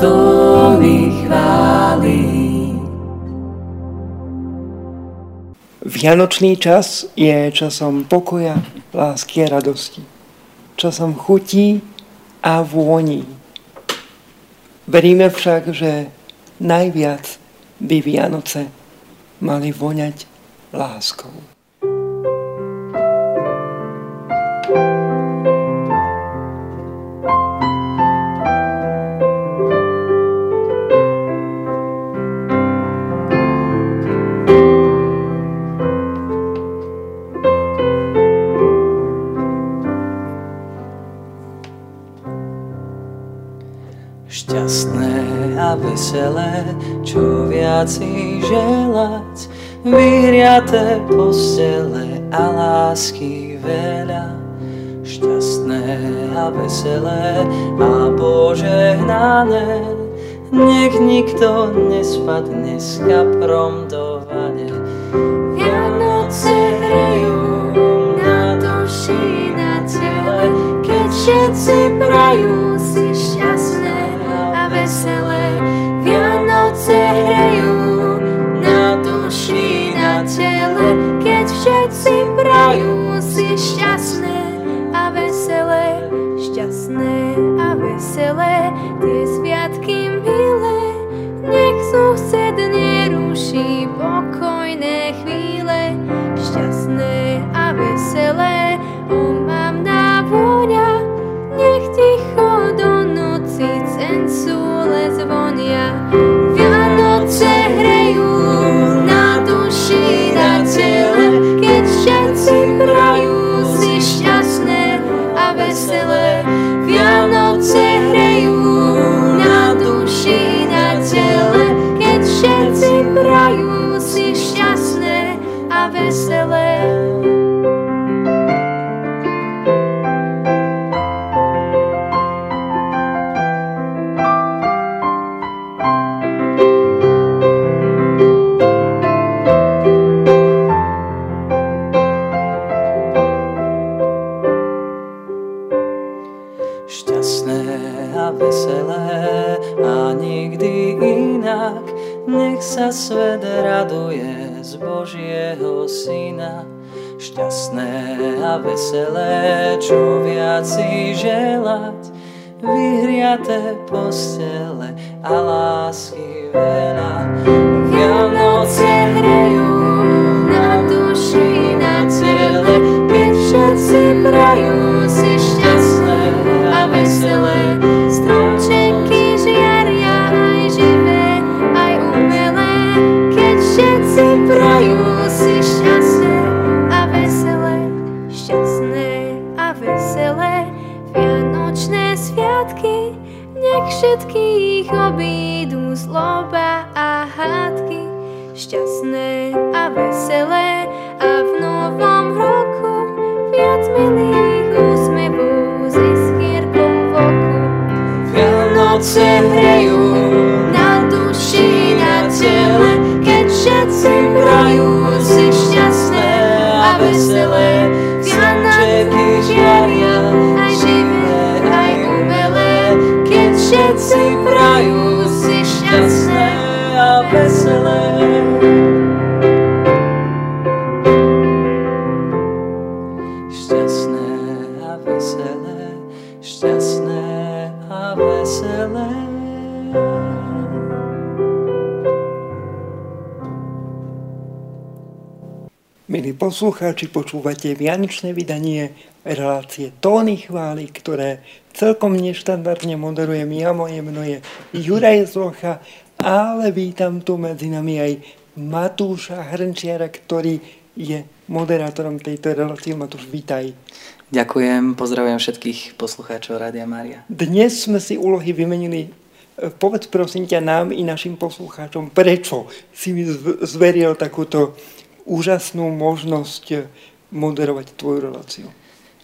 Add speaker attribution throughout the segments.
Speaker 1: tóny chvály.
Speaker 2: Vianočný čas je časom pokoja, lásky a radosti. Časom chutí a vôni. Veríme však, že najviac by Vianoce mali voňať láskou.
Speaker 3: Si želať, vyhriaté postele a lásky veľa. Šťastné a veselé a požehnané, nech nikto nespadne s kaprom do vane. Vianoce hrejú na duši, na tele, keď všetci prajú prajú si šťastné a veselé, šťastné Šťastné a veselé a nikdy inak, nech sa svet raduje z Božieho Syna. Šťastné a veselé, čo viac si želať, vyhriaté postele a lásky veľa. Vianoce hrejú na duši, na tele, keď všetci prajú si šťastné a Vianoce hrejú na duši, na tele, keď všetci prajú
Speaker 2: Milí poslucháči, počúvate Vianočné vydanie relácie Tóny chvály, ktoré celkom neštandardne moderujem ja. Moje meno je Juraj Zlocha, ale vítam tu medzi nami aj Matúša Hrnčiara, ktorý je moderátorom tejto relácie. Matúš, vítaj.
Speaker 3: Ďakujem, pozdravujem všetkých poslucháčov Rádia Mária.
Speaker 2: Dnes sme si úlohy vymenili. E, Povedz prosím ťa nám i našim poslucháčom, prečo si mi zv- zveril takúto úžasnú možnosť e, moderovať tvoju reláciu.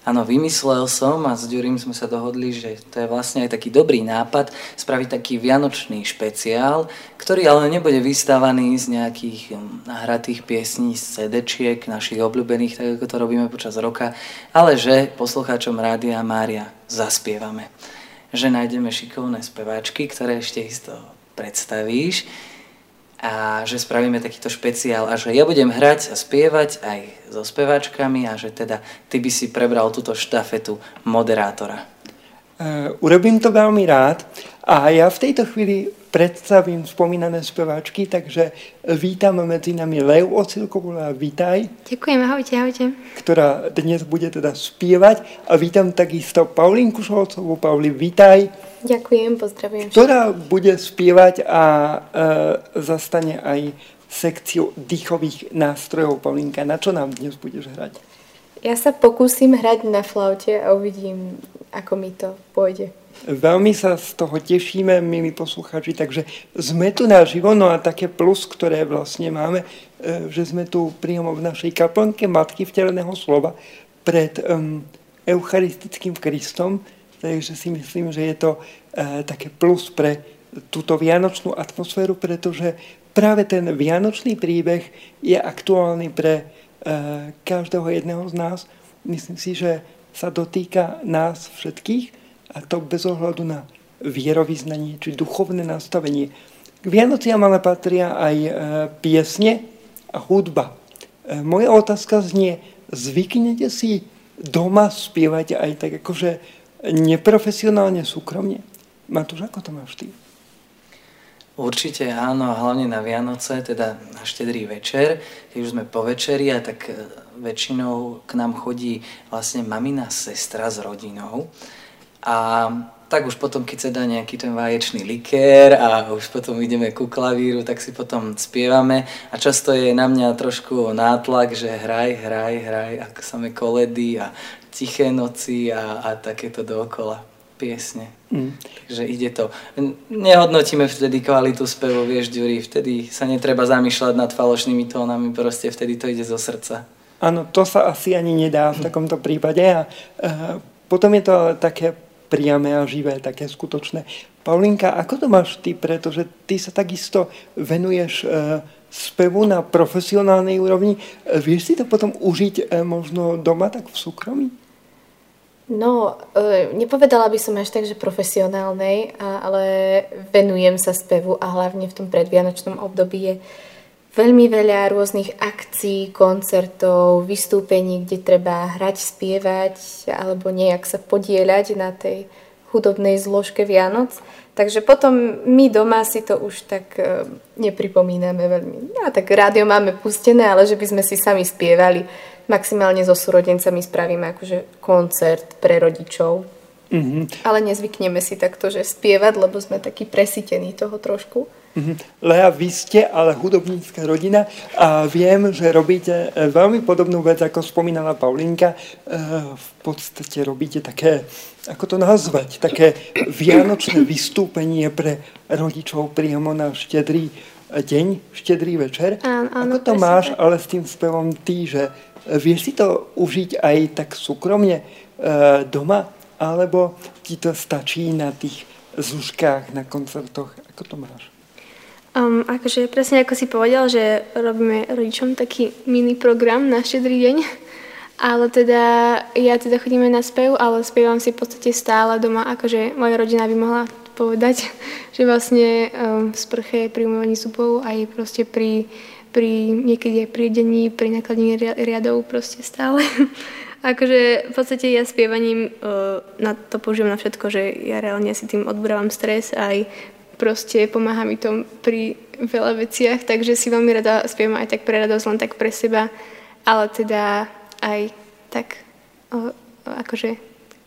Speaker 3: Áno, vymyslel som a s Ďurím sme sa dohodli, že to je vlastne aj taký dobrý nápad spraviť taký vianočný špeciál, ktorý ale nebude vystávaný z nejakých um, nahratých piesní z CD-čiek, našich obľúbených, tak ako to robíme počas roka, ale že poslucháčom Rádia Mária zaspievame.
Speaker 4: že nájdeme šikovné speváčky, ktoré ešte isto predstavíš a že spravíme takýto špeciál a že ja budem hrať a spievať aj so speváčkami a že teda ty by si prebral túto štafetu moderátora.
Speaker 2: Uh, urobím to veľmi rád a ja v tejto chvíli predstavím spomínané speváčky, takže vítam medzi nami Leu Ocilkovú a vítaj.
Speaker 5: Ďakujem, ahojte, ahojte.
Speaker 2: Ktorá dnes bude teda spievať a vítam takisto Paulínku Šolcovú. Pauli, vítaj.
Speaker 5: Ďakujem, pozdravujem.
Speaker 2: Ktorá bude spievať a e, zastane aj sekciu dýchových nástrojov. Paulinka, na čo nám dnes budeš hrať?
Speaker 5: Ja sa pokúsim hrať na flaute a uvidím, ako mi to pôjde.
Speaker 2: Veľmi sa z toho tešíme, milí poslucháči, takže sme tu na živo, no a také plus, ktoré vlastne máme, e, že sme tu priamo v našej kaplnke Matky vteleného slova pred um, Eucharistickým Kristom, takže si myslím, že je to uh, také plus pre túto vianočnú atmosféru, pretože práve ten vianočný príbeh je aktuálny pre uh, každého jedného z nás. Myslím si, že sa dotýka nás všetkých, a to bez ohľadu na vierovýznanie či duchovné nastavenie. K Vianociam ale patria aj e, piesne a hudba. E, moja otázka znie, zvyknete si doma spievať aj tak akože neprofesionálne, súkromne? Matúš, ako to máš ty?
Speaker 4: Určite áno, hlavne na Vianoce, teda na štedrý večer, keď už sme po večeri a tak e, väčšinou k nám chodí vlastne mamina sestra s rodinou a tak už potom, keď sa dá nejaký ten vaječný likér a už potom ideme ku klavíru, tak si potom spievame a často je na mňa trošku nátlak, že hraj, hraj, hraj, ako samé koledy a tiché noci a, a takéto dookola piesne. Mm. Takže ide to. Nehodnotíme vtedy kvalitu spevu, vieš, Ďuri, vtedy sa netreba zamýšľať nad falošnými tónami, proste vtedy to ide zo srdca.
Speaker 2: Áno, to sa asi ani nedá v takomto prípade a uh, potom je to také priame a živé, také skutočné. Paulinka, ako to máš ty? Pretože ty sa takisto venuješ e, spevu na profesionálnej úrovni. E, vieš si to potom užiť e, možno doma, tak v súkromí?
Speaker 5: No, nepovedala by som až tak, že profesionálnej, ale venujem sa spevu a hlavne v tom predvianočnom období je veľmi veľa rôznych akcií, koncertov, vystúpení, kde treba hrať, spievať alebo nejak sa podieľať na tej hudobnej zložke Vianoc. Takže potom my doma si to už tak e, nepripomíname veľmi. No tak rádio máme pustené, ale že by sme si sami spievali. Maximálne so súrodencami spravíme akože koncert pre rodičov. Mm-hmm. Ale nezvykneme si takto, že spievať, lebo sme takí presítení toho trošku.
Speaker 2: Mhm. Lea, vy ste ale hudobnícka rodina a viem, že robíte e, veľmi podobnú vec, ako spomínala Paulinka. E, v podstate robíte také, ako to nazvať, také vianočné vystúpenie pre rodičov priamo na štedrý deň, štedrý večer.
Speaker 5: Áno, áno,
Speaker 2: ako to máš tak. ale s tým spevom ty, že vieš si to užiť aj tak súkromne doma, alebo ti to stačí na tých zúškách, na koncertoch? Ako to máš?
Speaker 5: Um, akože presne ako si povedal, že robíme rodičom taký mini program na štedrý deň, ale teda ja teda chodíme na spev, ale spievam si v podstate stále doma, akože moja rodina by mohla povedať, že vlastne um, sprche, pri umývaní zubov aj proste pri, pri niekedy aj pri dení, pri nakladení riadov proste stále. akože v podstate ja spievaním uh, na to používam na všetko, že ja reálne si tým odbrávam stres aj proste pomáha mi to pri veľa veciach, takže si veľmi rada spievam aj tak pre radosť, len tak pre seba, ale teda aj tak o, akože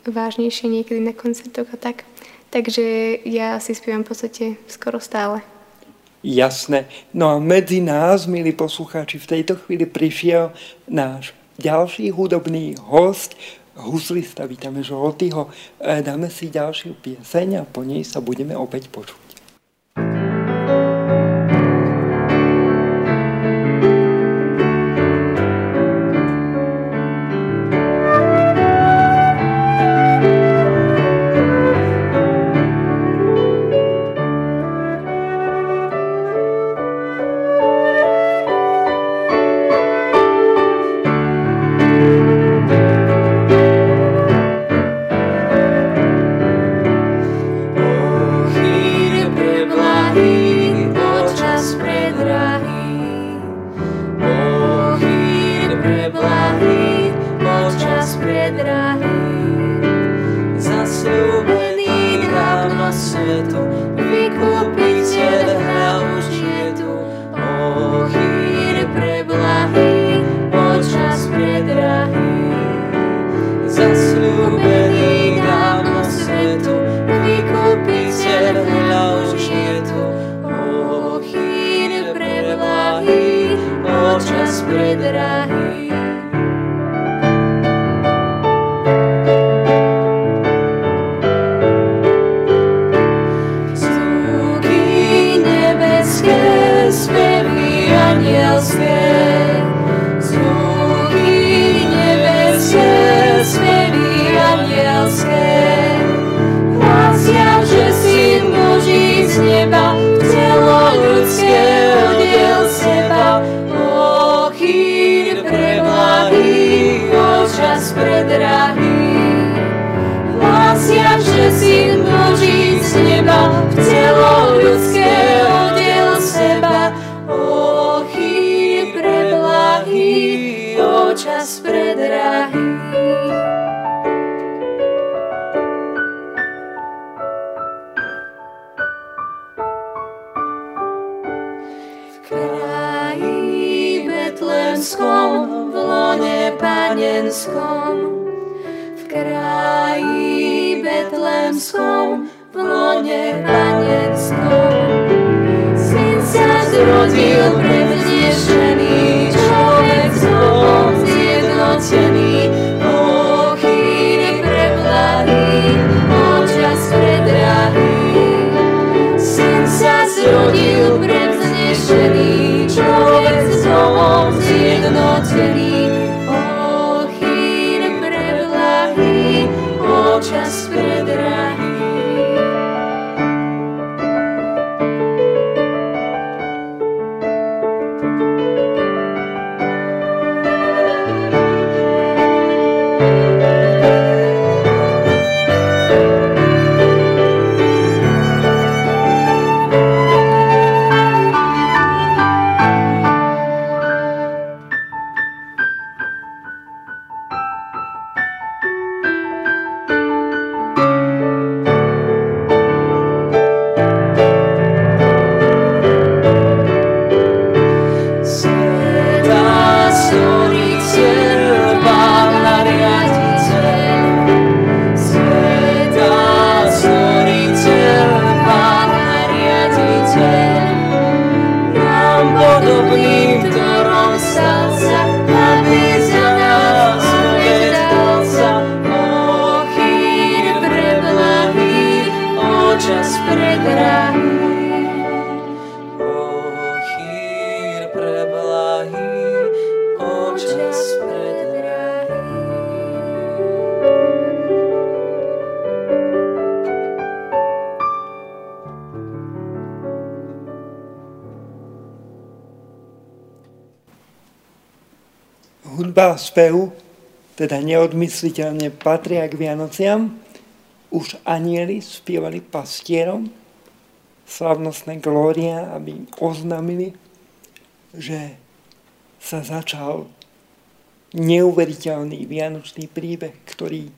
Speaker 5: vážnejšie niekedy na koncertoch a tak. Takže ja si spievam v podstate skoro stále.
Speaker 2: Jasné. No a medzi nás, milí poslucháči, v tejto chvíli prišiel náš ďalší hudobný host, huslista, vítame Žoltyho. E, dáme si ďalšiu pieseň a po nej sa budeme opäť počuť. Neodmysliteľne patria k Vianociam. Už anieli spievali pastierom slavnostné glória, aby oznámili, že sa začal neuveriteľný vianočný príbeh, ktorý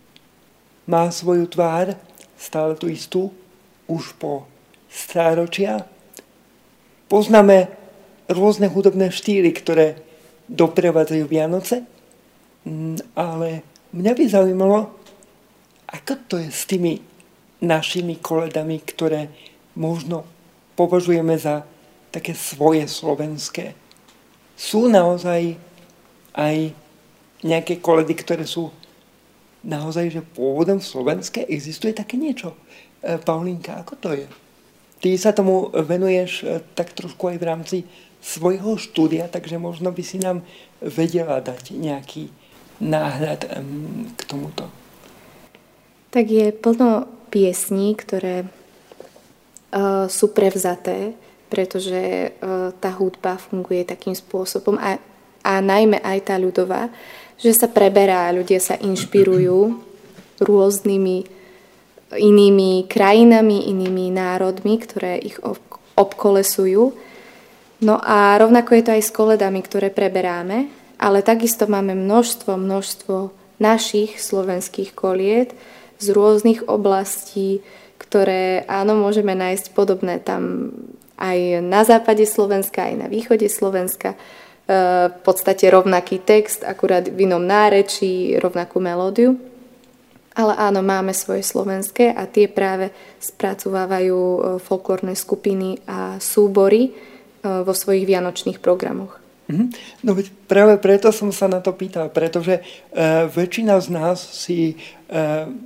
Speaker 2: má svoju tvár, stále tú istú, už po stáročia. Poznáme rôzne hudobné štýly, ktoré doprevádzajú Vianoce, ale mňa by zaujímalo, ako to je s tými našimi koledami, ktoré možno považujeme za také svoje slovenské. Sú naozaj aj nejaké koledy, ktoré sú naozaj že pôvodom slovenské? Existuje také niečo? E, Paulinka, ako to je? Ty sa tomu venuješ e, tak trošku aj v rámci svojho štúdia, takže možno by si nám vedela dať nejaký náhľad k tomuto.
Speaker 6: Tak je plno piesní, ktoré uh, sú prevzaté, pretože uh, tá hudba funguje takým spôsobom a, a najmä aj tá ľudová, že sa preberá, ľudia sa inšpirujú rôznymi inými krajinami, inými národmi, ktoré ich obkolesujú No a rovnako je to aj s koledami, ktoré preberáme, ale takisto máme množstvo, množstvo našich slovenských koliet z rôznych oblastí, ktoré áno, môžeme nájsť podobné tam aj na západe Slovenska, aj na východe Slovenska. E, v podstate rovnaký text, akurát v inom nárečí, rovnakú melódiu. Ale áno, máme svoje slovenské a tie práve spracovávajú e, folklórne skupiny a súbory, E, vo svojich vianočných programoch.
Speaker 2: Mhm. No veď práve preto som sa na to pýtal, pretože e, väčšina z nás si e,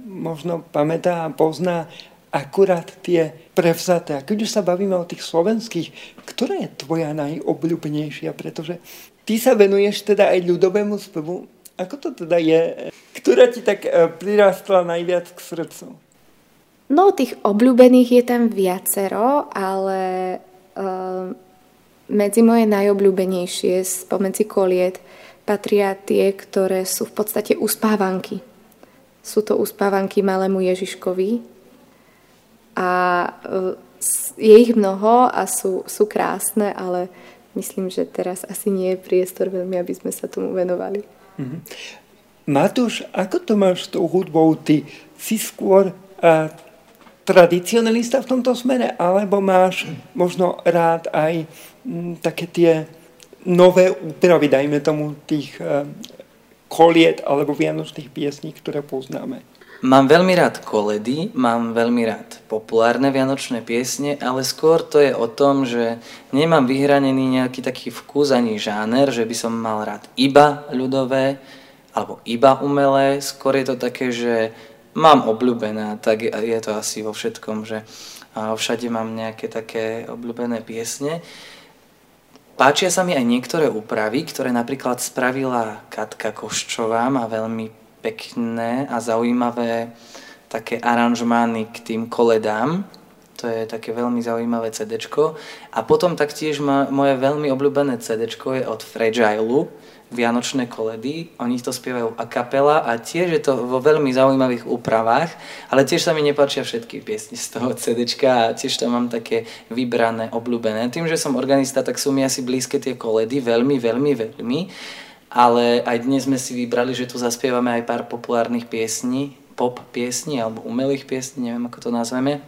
Speaker 2: možno pamätá a pozná akurát tie prevzaté. A keď už sa bavíme o tých slovenských, ktorá je tvoja najobľúbenejšia? Pretože ty sa venuješ teda aj ľudovému spevu. Ako to teda je? Ktorá ti tak e, prirastla najviac k srdcu?
Speaker 6: No, tých obľúbených je tam viacero, ale e, medzi moje najobľúbenejšie spomedzi koliet patria tie, ktoré sú v podstate uspávanky. Sú to uspávanky malému Ježiškovi a e, je ich mnoho a sú, sú krásne, ale myslím, že teraz asi nie je priestor veľmi, aby sme sa tomu venovali. Mm-hmm.
Speaker 2: Matúš, ako to máš s tou hudbou? Ty si skôr uh, tradicionalista v tomto smere, alebo máš možno rád aj také tie nové úpravy, dajme tomu, tých uh, koliet alebo vianočných piesní, ktoré poznáme?
Speaker 4: Mám veľmi rád koledy, mám veľmi rád populárne vianočné piesne, ale skôr to je o tom, že nemám vyhranený nejaký taký vkus ani žáner, že by som mal rád iba ľudové alebo iba umelé, skôr je to také, že mám obľúbené, tak je to asi vo všetkom, že všade mám nejaké také obľúbené piesne. Páčia sa mi aj niektoré úpravy, ktoré napríklad spravila Katka Koščová, má veľmi pekné a zaujímavé také aranžmány k tým koledám. To je také veľmi zaujímavé CD. A potom taktiež moje veľmi obľúbené CD je od Fragile, Vianočné koledy. Oni to spievajú a kapela a tiež je to vo veľmi zaujímavých úpravách, ale tiež sa mi nepáčia všetky piesne z toho CD a tiež tam mám také vybrané, obľúbené. Tým, že som organista, tak sú mi asi blízke tie koledy, veľmi, veľmi, veľmi ale aj dnes sme si vybrali, že tu zaspievame aj pár populárnych piesní, pop piesní alebo umelých piesní, neviem ako to nazveme,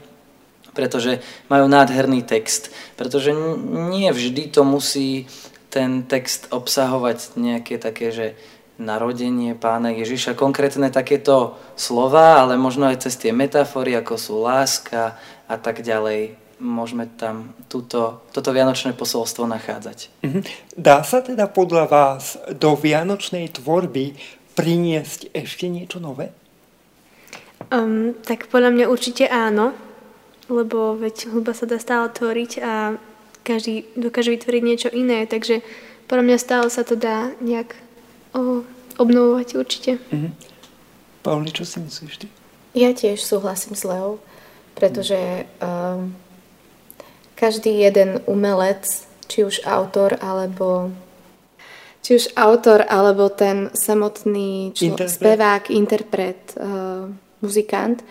Speaker 4: pretože majú nádherný text. Pretože nie vždy to musí ten text obsahovať nejaké také, že narodenie pána Ježiša, konkrétne takéto slova, ale možno aj cez tie metafory, ako sú láska a tak ďalej môžeme tam túto, toto vianočné posolstvo nachádzať.
Speaker 2: Mhm. Dá sa teda podľa vás do vianočnej tvorby priniesť ešte niečo nové?
Speaker 5: Um, tak podľa mňa určite áno, lebo veď hudba sa dá stále tvoriť a každý dokáže vytvoriť niečo iné, takže podľa mňa stále sa to dá nejak o, obnovovať určite. Mm-hmm.
Speaker 2: Pauli, čo si myslíš ty?
Speaker 6: Ja tiež súhlasím s Leou, pretože um, každý jeden umelec, či už autor alebo či už autor alebo ten samotný člo- interpret. spevák, interpret, uh, muzikant,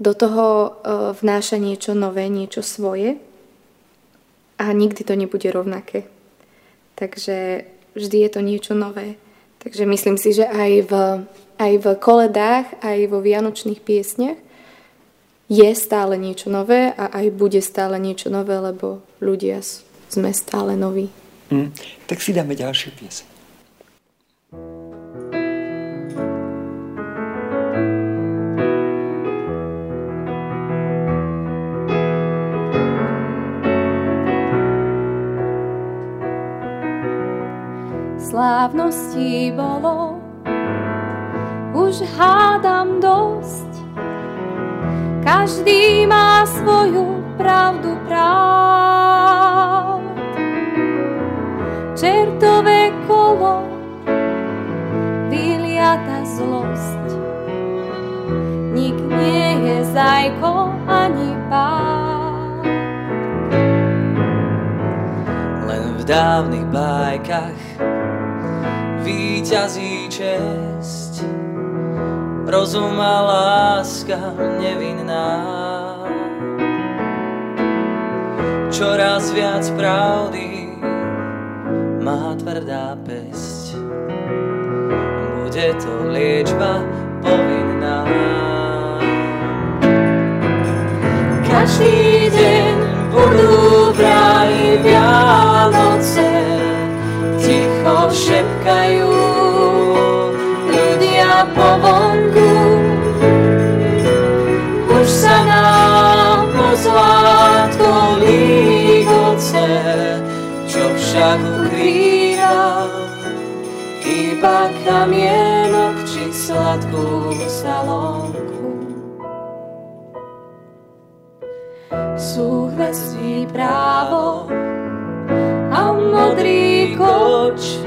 Speaker 6: do toho uh, vnáša niečo nové, niečo svoje a nikdy to nebude rovnaké. Takže vždy je to niečo nové. Takže myslím si, že aj v, aj v koledách, aj vo vianočných piesniach je stále niečo nové a aj bude stále niečo nové, lebo ľudia sme stále noví.
Speaker 2: Mm, tak si dáme ďalšiu pieseň.
Speaker 3: Slávností bolo už hádam dosť každý má svoju pravdu práv. Čertové kolo vyliata zlosť. Nik nie je zajko ani pán.
Speaker 4: Len v dávnych bajkách výťazí česť rozum a láska nevinná. Čoraz viac pravdy má tvrdá pesť, bude to liečba povinná.
Speaker 3: Každý deň budú v ráji Vianoce, ticho šepkajú ľudia po vonku. Už sa nám pozlátko lígoce, čo však ukrýva iba kamienok či sladkú salónku. Súhlasí právo a modrý koč,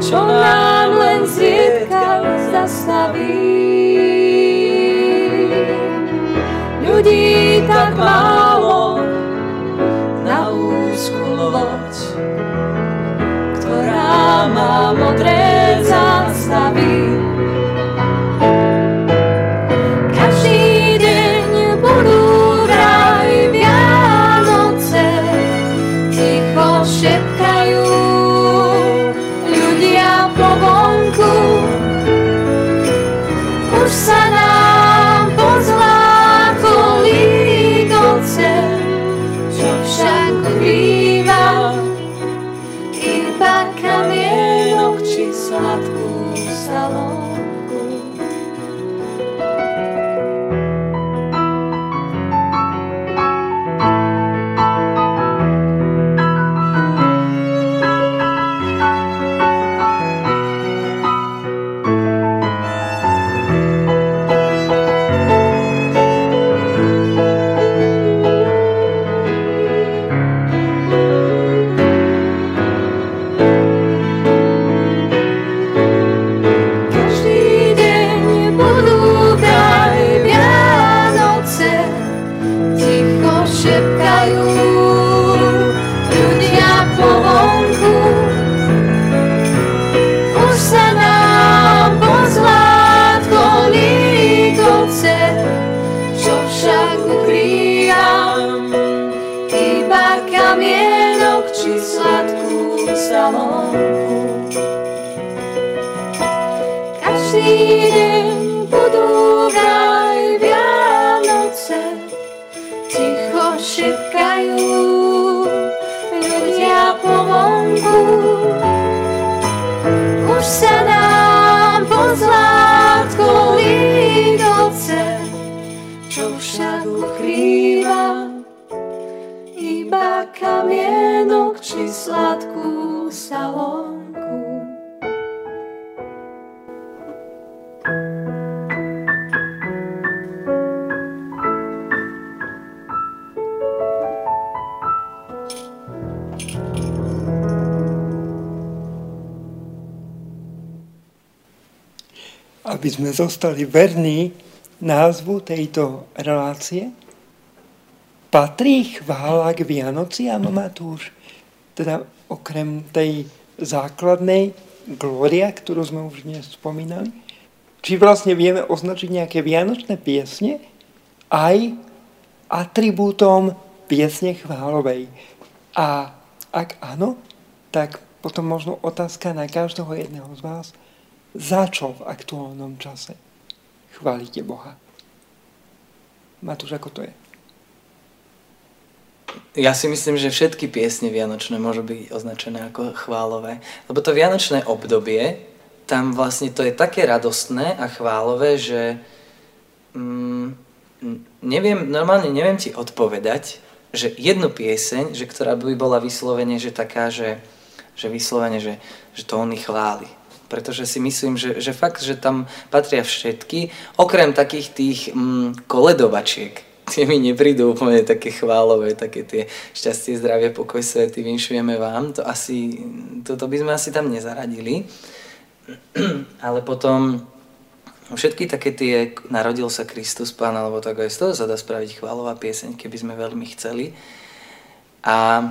Speaker 3: čo nám len zriedka zastaví. Ľudí tak málo na úzku loď, ktorá má modré Deň budú vraj Vianoce, ticho šepkajú ľudia po vonku. Už sa nám pozlátko lídoce, čo však ukrýva iba kamienok či sladkú salonku.
Speaker 2: Aby sme zostali verní názvu tejto relácie, patrí chvála k Vianociam, Matúš? Teda okrem tej základnej glória, ktorú sme už dnes spomínali? Či vlastne vieme označiť nejaké vianočné piesne aj atribútom piesne chválovej? A ak áno, tak potom možno otázka na každého jedného z vás – za čo v aktuálnom čase chválite Boha? Matúš, ako to je?
Speaker 4: Ja si myslím, že všetky piesne vianočné môžu byť označené ako chválové. Lebo to vianočné obdobie, tam vlastne to je také radostné a chválové, že mm, neviem, normálne neviem ti odpovedať, že jednu pieseň, že ktorá by bola vyslovene, že taká, že, že vyslovene, že, že tóny chváli pretože si myslím, že, že fakt, že tam patria všetky, okrem takých tých mm, koledovačiek, tie mi neprídu úplne také chválové, také tie šťastie, zdravie, pokoj, svety, vinšujeme vám, to asi, to, to by sme asi tam nezaradili. Ale potom všetky také tie, narodil sa Kristus Pán, alebo tak aj z toho sa dá spraviť chválová pieseň, keby sme veľmi chceli. A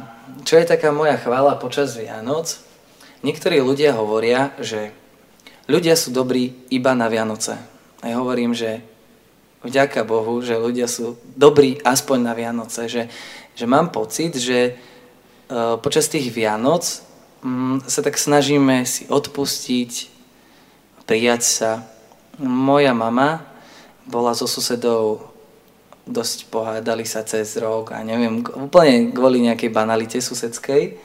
Speaker 4: čo je taká moja chvála počas Vianoc, Niektorí ľudia hovoria, že ľudia sú dobrí iba na Vianoce. A ja hovorím, že vďaka Bohu, že ľudia sú dobrí aspoň na Vianoce, že, že mám pocit, že uh, počas tých Vianoc um, sa tak snažíme si odpustiť, prijať sa. Moja mama bola so susedou dosť pohádali sa cez rok a neviem, úplne kvôli nejakej banalite susedskej.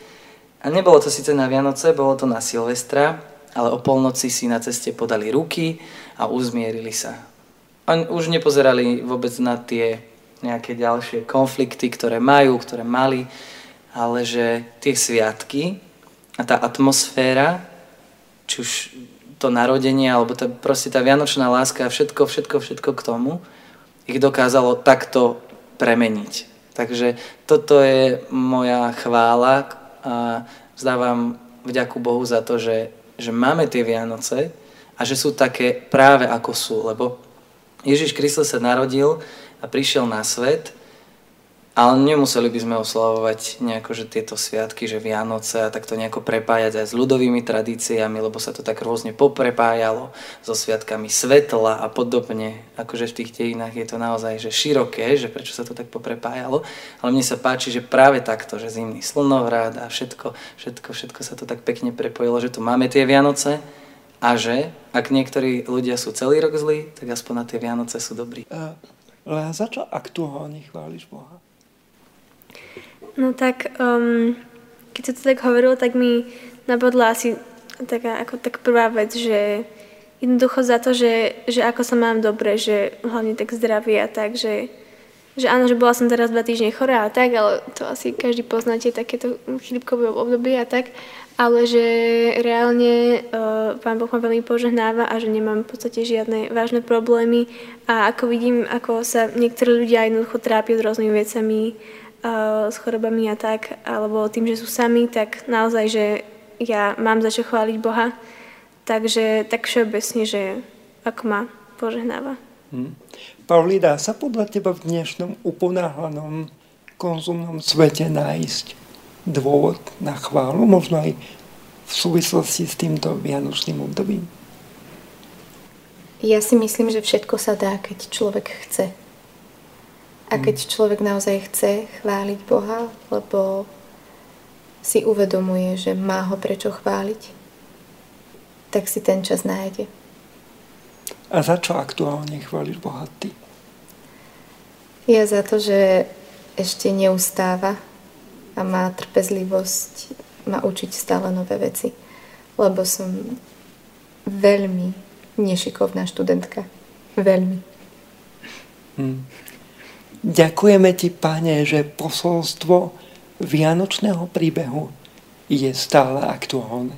Speaker 4: A nebolo to síce na Vianoce, bolo to na Silvestra, ale o polnoci si na ceste podali ruky a uzmierili sa. A už nepozerali vôbec na tie nejaké ďalšie konflikty, ktoré majú, ktoré mali, ale že tie sviatky a tá atmosféra, či už to narodenie, alebo tá, proste tá vianočná láska a všetko, všetko, všetko k tomu, ich dokázalo takto premeniť. Takže toto je moja chvála, a vzdávam vďaku Bohu za to, že, že máme tie Vianoce a že sú také práve ako sú, lebo Ježiš Kristus sa narodil a prišiel na svet ale nemuseli by sme oslavovať nejako, že tieto sviatky, že Vianoce a tak to nejako prepájať aj s ľudovými tradíciami, lebo sa to tak rôzne poprepájalo so sviatkami svetla a podobne. Akože v tých dejinách je to naozaj že široké, že prečo sa to tak poprepájalo. Ale mne sa páči, že práve takto, že zimný slnovrad a všetko, všetko, všetko sa to tak pekne prepojilo, že tu máme tie Vianoce a že ak niektorí ľudia sú celý rok zlí, tak aspoň na tie Vianoce sú dobrí. Uh,
Speaker 2: ale za čo aktuálne chváliš Boha?
Speaker 5: No tak, um, keď sa to tak hovorilo, tak mi napadla asi taká, ako tak prvá vec, že jednoducho za to, že, že ako sa mám dobre, že hlavne tak zdravie a tak, že, že áno, že bola som teraz dva týždne chorá a tak, ale to asi každý poznáte, takéto chrypkové obdobie a tak, ale že reálne uh, pán Boh ma veľmi požehnáva a že nemám v podstate žiadne vážne problémy a ako vidím, ako sa niektorí ľudia jednoducho trápia s rôznymi vecami, s chorobami a tak, alebo tým, že sú sami, tak naozaj, že ja mám za čo chváliť Boha. Takže tak všeobecne, že ako ma požehnáva. Hmm.
Speaker 2: Pavli, dá sa podľa teba v dnešnom uponáhlanom konzumnom svete nájsť dôvod na chválu, možno aj v súvislosti s týmto vianočným obdobím?
Speaker 6: Ja si myslím, že všetko sa dá, keď človek chce. A keď človek naozaj chce chváliť Boha, lebo si uvedomuje, že má ho prečo chváliť, tak si ten čas nájde.
Speaker 3: A za čo aktuálne chváliš Boha ty?
Speaker 6: Ja za to, že ešte neustáva a má trpezlivosť ma učiť stále nové veci. Lebo som veľmi nešikovná študentka. Veľmi.
Speaker 3: Hmm. Ďakujeme ti, pane, že posolstvo vianočného príbehu je stále aktuálne.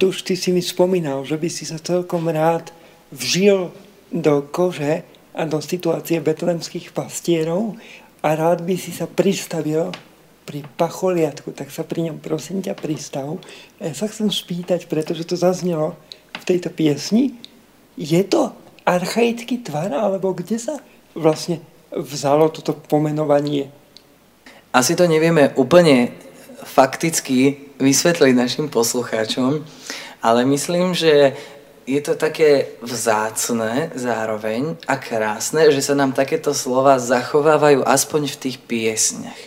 Speaker 3: Matúš, ty si mi spomínal, že by si sa celkom rád vžil do kože a do situácie betlemských pastierov a rád by si sa pristavil pri pacholiatku, tak sa pri ňom prosím ťa pristav. Ja sa chcem spýtať, pretože to zaznelo v tejto piesni, je to archaický tvar, alebo kde sa
Speaker 2: vlastne vzalo toto pomenovanie?
Speaker 4: Asi to nevieme úplne fakticky vysvetliť našim poslucháčom, ale myslím, že je to také vzácne zároveň a krásne, že sa nám takéto slova zachovávajú aspoň v tých piesňach.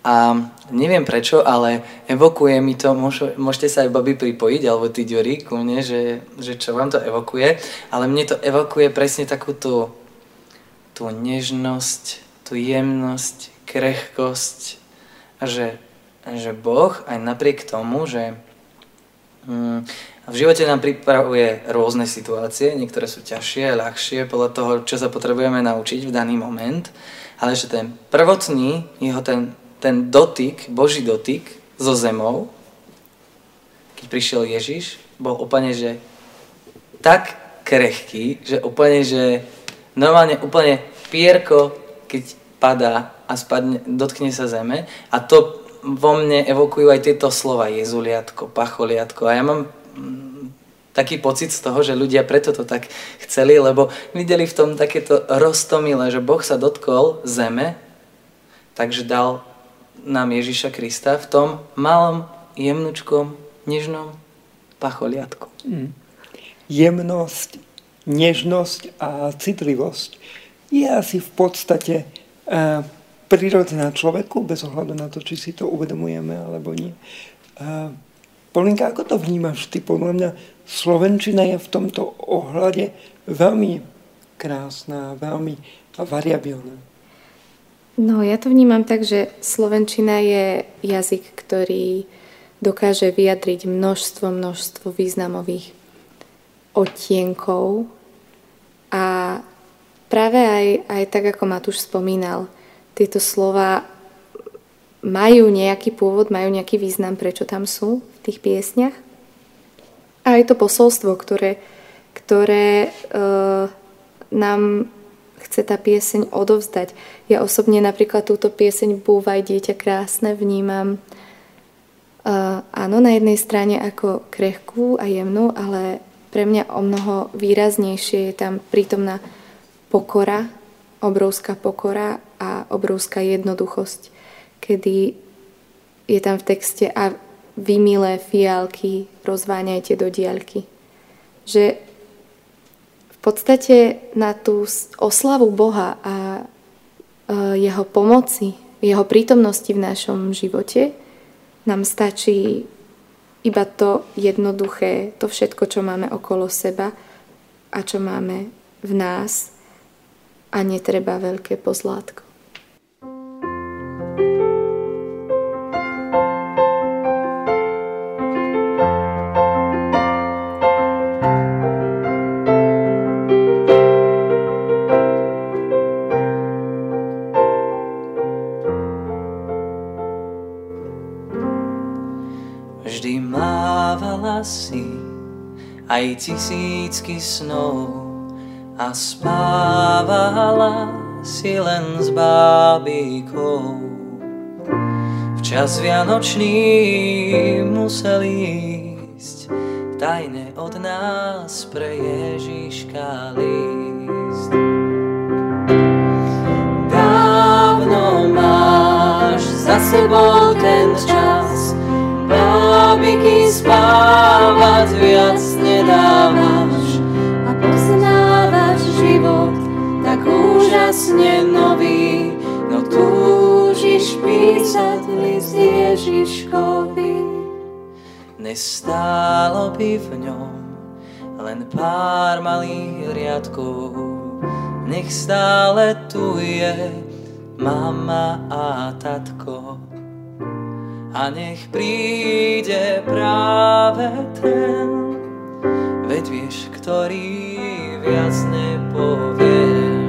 Speaker 4: A neviem prečo, ale evokuje mi to, môžete sa aj babi pripojiť, alebo ty Ďuri, ku mne, že, že čo vám to evokuje, ale mne to evokuje presne takú tú, tú nežnosť, tú jemnosť, krehkosť, že, že Boh aj napriek tomu, že hm, v živote nám pripravuje rôzne situácie, niektoré sú ťažšie, ľahšie, podľa toho, čo sa potrebujeme naučiť v daný moment, ale že ten prvotný, jeho ten ten dotyk, Boží dotyk so zemou, keď prišiel Ježiš, bol úplne, že tak krehký, že úplne, že normálne úplne pierko, keď padá a spadne, dotkne sa zeme a to vo mne evokujú aj tieto slova Jezuliatko, Pacholiatko a ja mám mm, taký pocit z toho, že ľudia preto to tak chceli, lebo videli v tom takéto roztomilé, že Boh sa dotkol zeme, takže dal nám Ježiša Krista v tom malom, jemnučkom, nežnom pacholiatku. Mm.
Speaker 2: Jemnosť, nežnosť a citlivosť je asi v podstate uh, prirodzená človeku, bez ohľadu na to, či si to uvedomujeme alebo nie. Uh, Polinka, ako to vnímaš? Ty podľa mňa Slovenčina je v tomto ohľade veľmi krásna, veľmi variabilná.
Speaker 6: No ja to vnímam tak, že Slovenčina je jazyk, ktorý dokáže vyjadriť množstvo, množstvo významových odtienkov a práve aj, aj tak, ako Matúš spomínal, tieto slova majú nejaký pôvod, majú nejaký význam, prečo tam sú v tých piesniach. A aj to posolstvo, ktoré, ktoré uh, nám chce tá pieseň odovzdať. Ja osobne napríklad túto pieseň Búvaj dieťa krásne vnímam uh, áno, na jednej strane ako krehkú a jemnú, ale pre mňa o mnoho výraznejšie je tam prítomná pokora, obrovská pokora a obrovská jednoduchosť, kedy je tam v texte a vy milé fialky rozváňajte do diaľky. Že podstate na tú oslavu Boha a e, jeho pomoci, jeho prítomnosti v našom živote nám stačí iba to jednoduché, to všetko, čo máme okolo seba a čo máme v nás a netreba veľké pozlátko.
Speaker 4: Aj tisícky snov a spávala si len s bábikou. Včas Vianočný musel ísť tajne od nás pre Ježiška líst. Dávno máš za sebou ten čas, bábiky spávať viac nedávaš a poznávaš život tak úžasne nový, no túžiš písať list Ježiškovi. Nestálo by v ňom len pár malých riadkov, nech stále tu je mama a tatko. A nech príde práve ten, veď vieš, ktorý viac nepoviem.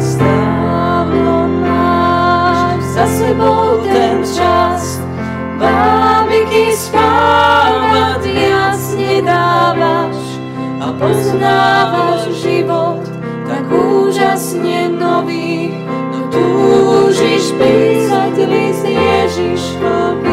Speaker 4: Stávno máš za sebou ten čas, bábiky spávať jasne dávaš a poznávaš život tak úžasne nový, no túžiš písať list Ježiškovi.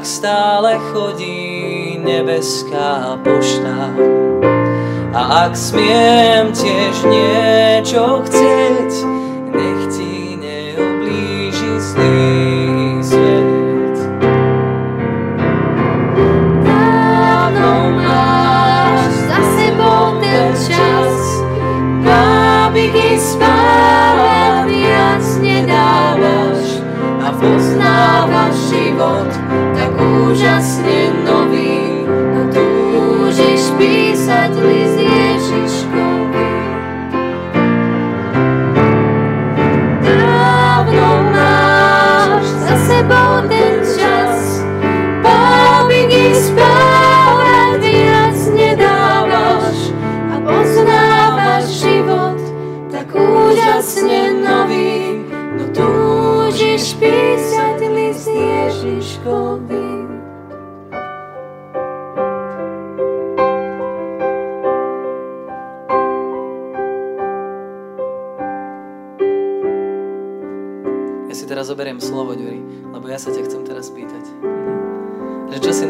Speaker 4: Ak stále chodí nebeská pošta. A ak smiem tiež niečo chcieť,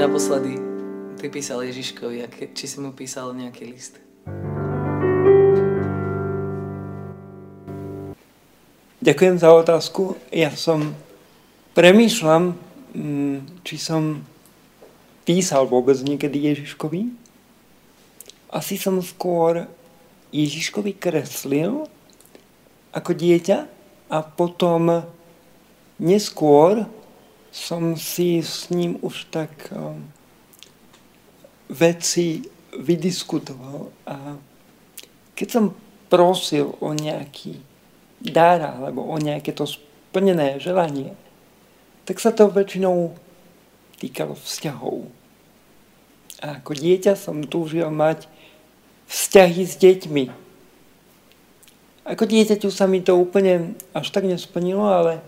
Speaker 4: naposledy ty písal Ježiškovi a či si mu písal nejaký list?
Speaker 2: Ďakujem za otázku. Ja som premýšľam, mm, či som písal vôbec niekedy Ježiškovi. Asi som skôr Ježiškovi kreslil ako dieťa a potom Neskôr som si s ním už tak um, veci vydiskutoval a keď som prosil o nejaký dar alebo o nejaké to splnené želanie, tak sa to väčšinou týkalo vzťahov. A ako dieťa som túžil mať vzťahy s deťmi. Ako dieťaťu sa mi to úplne až tak nesplnilo, ale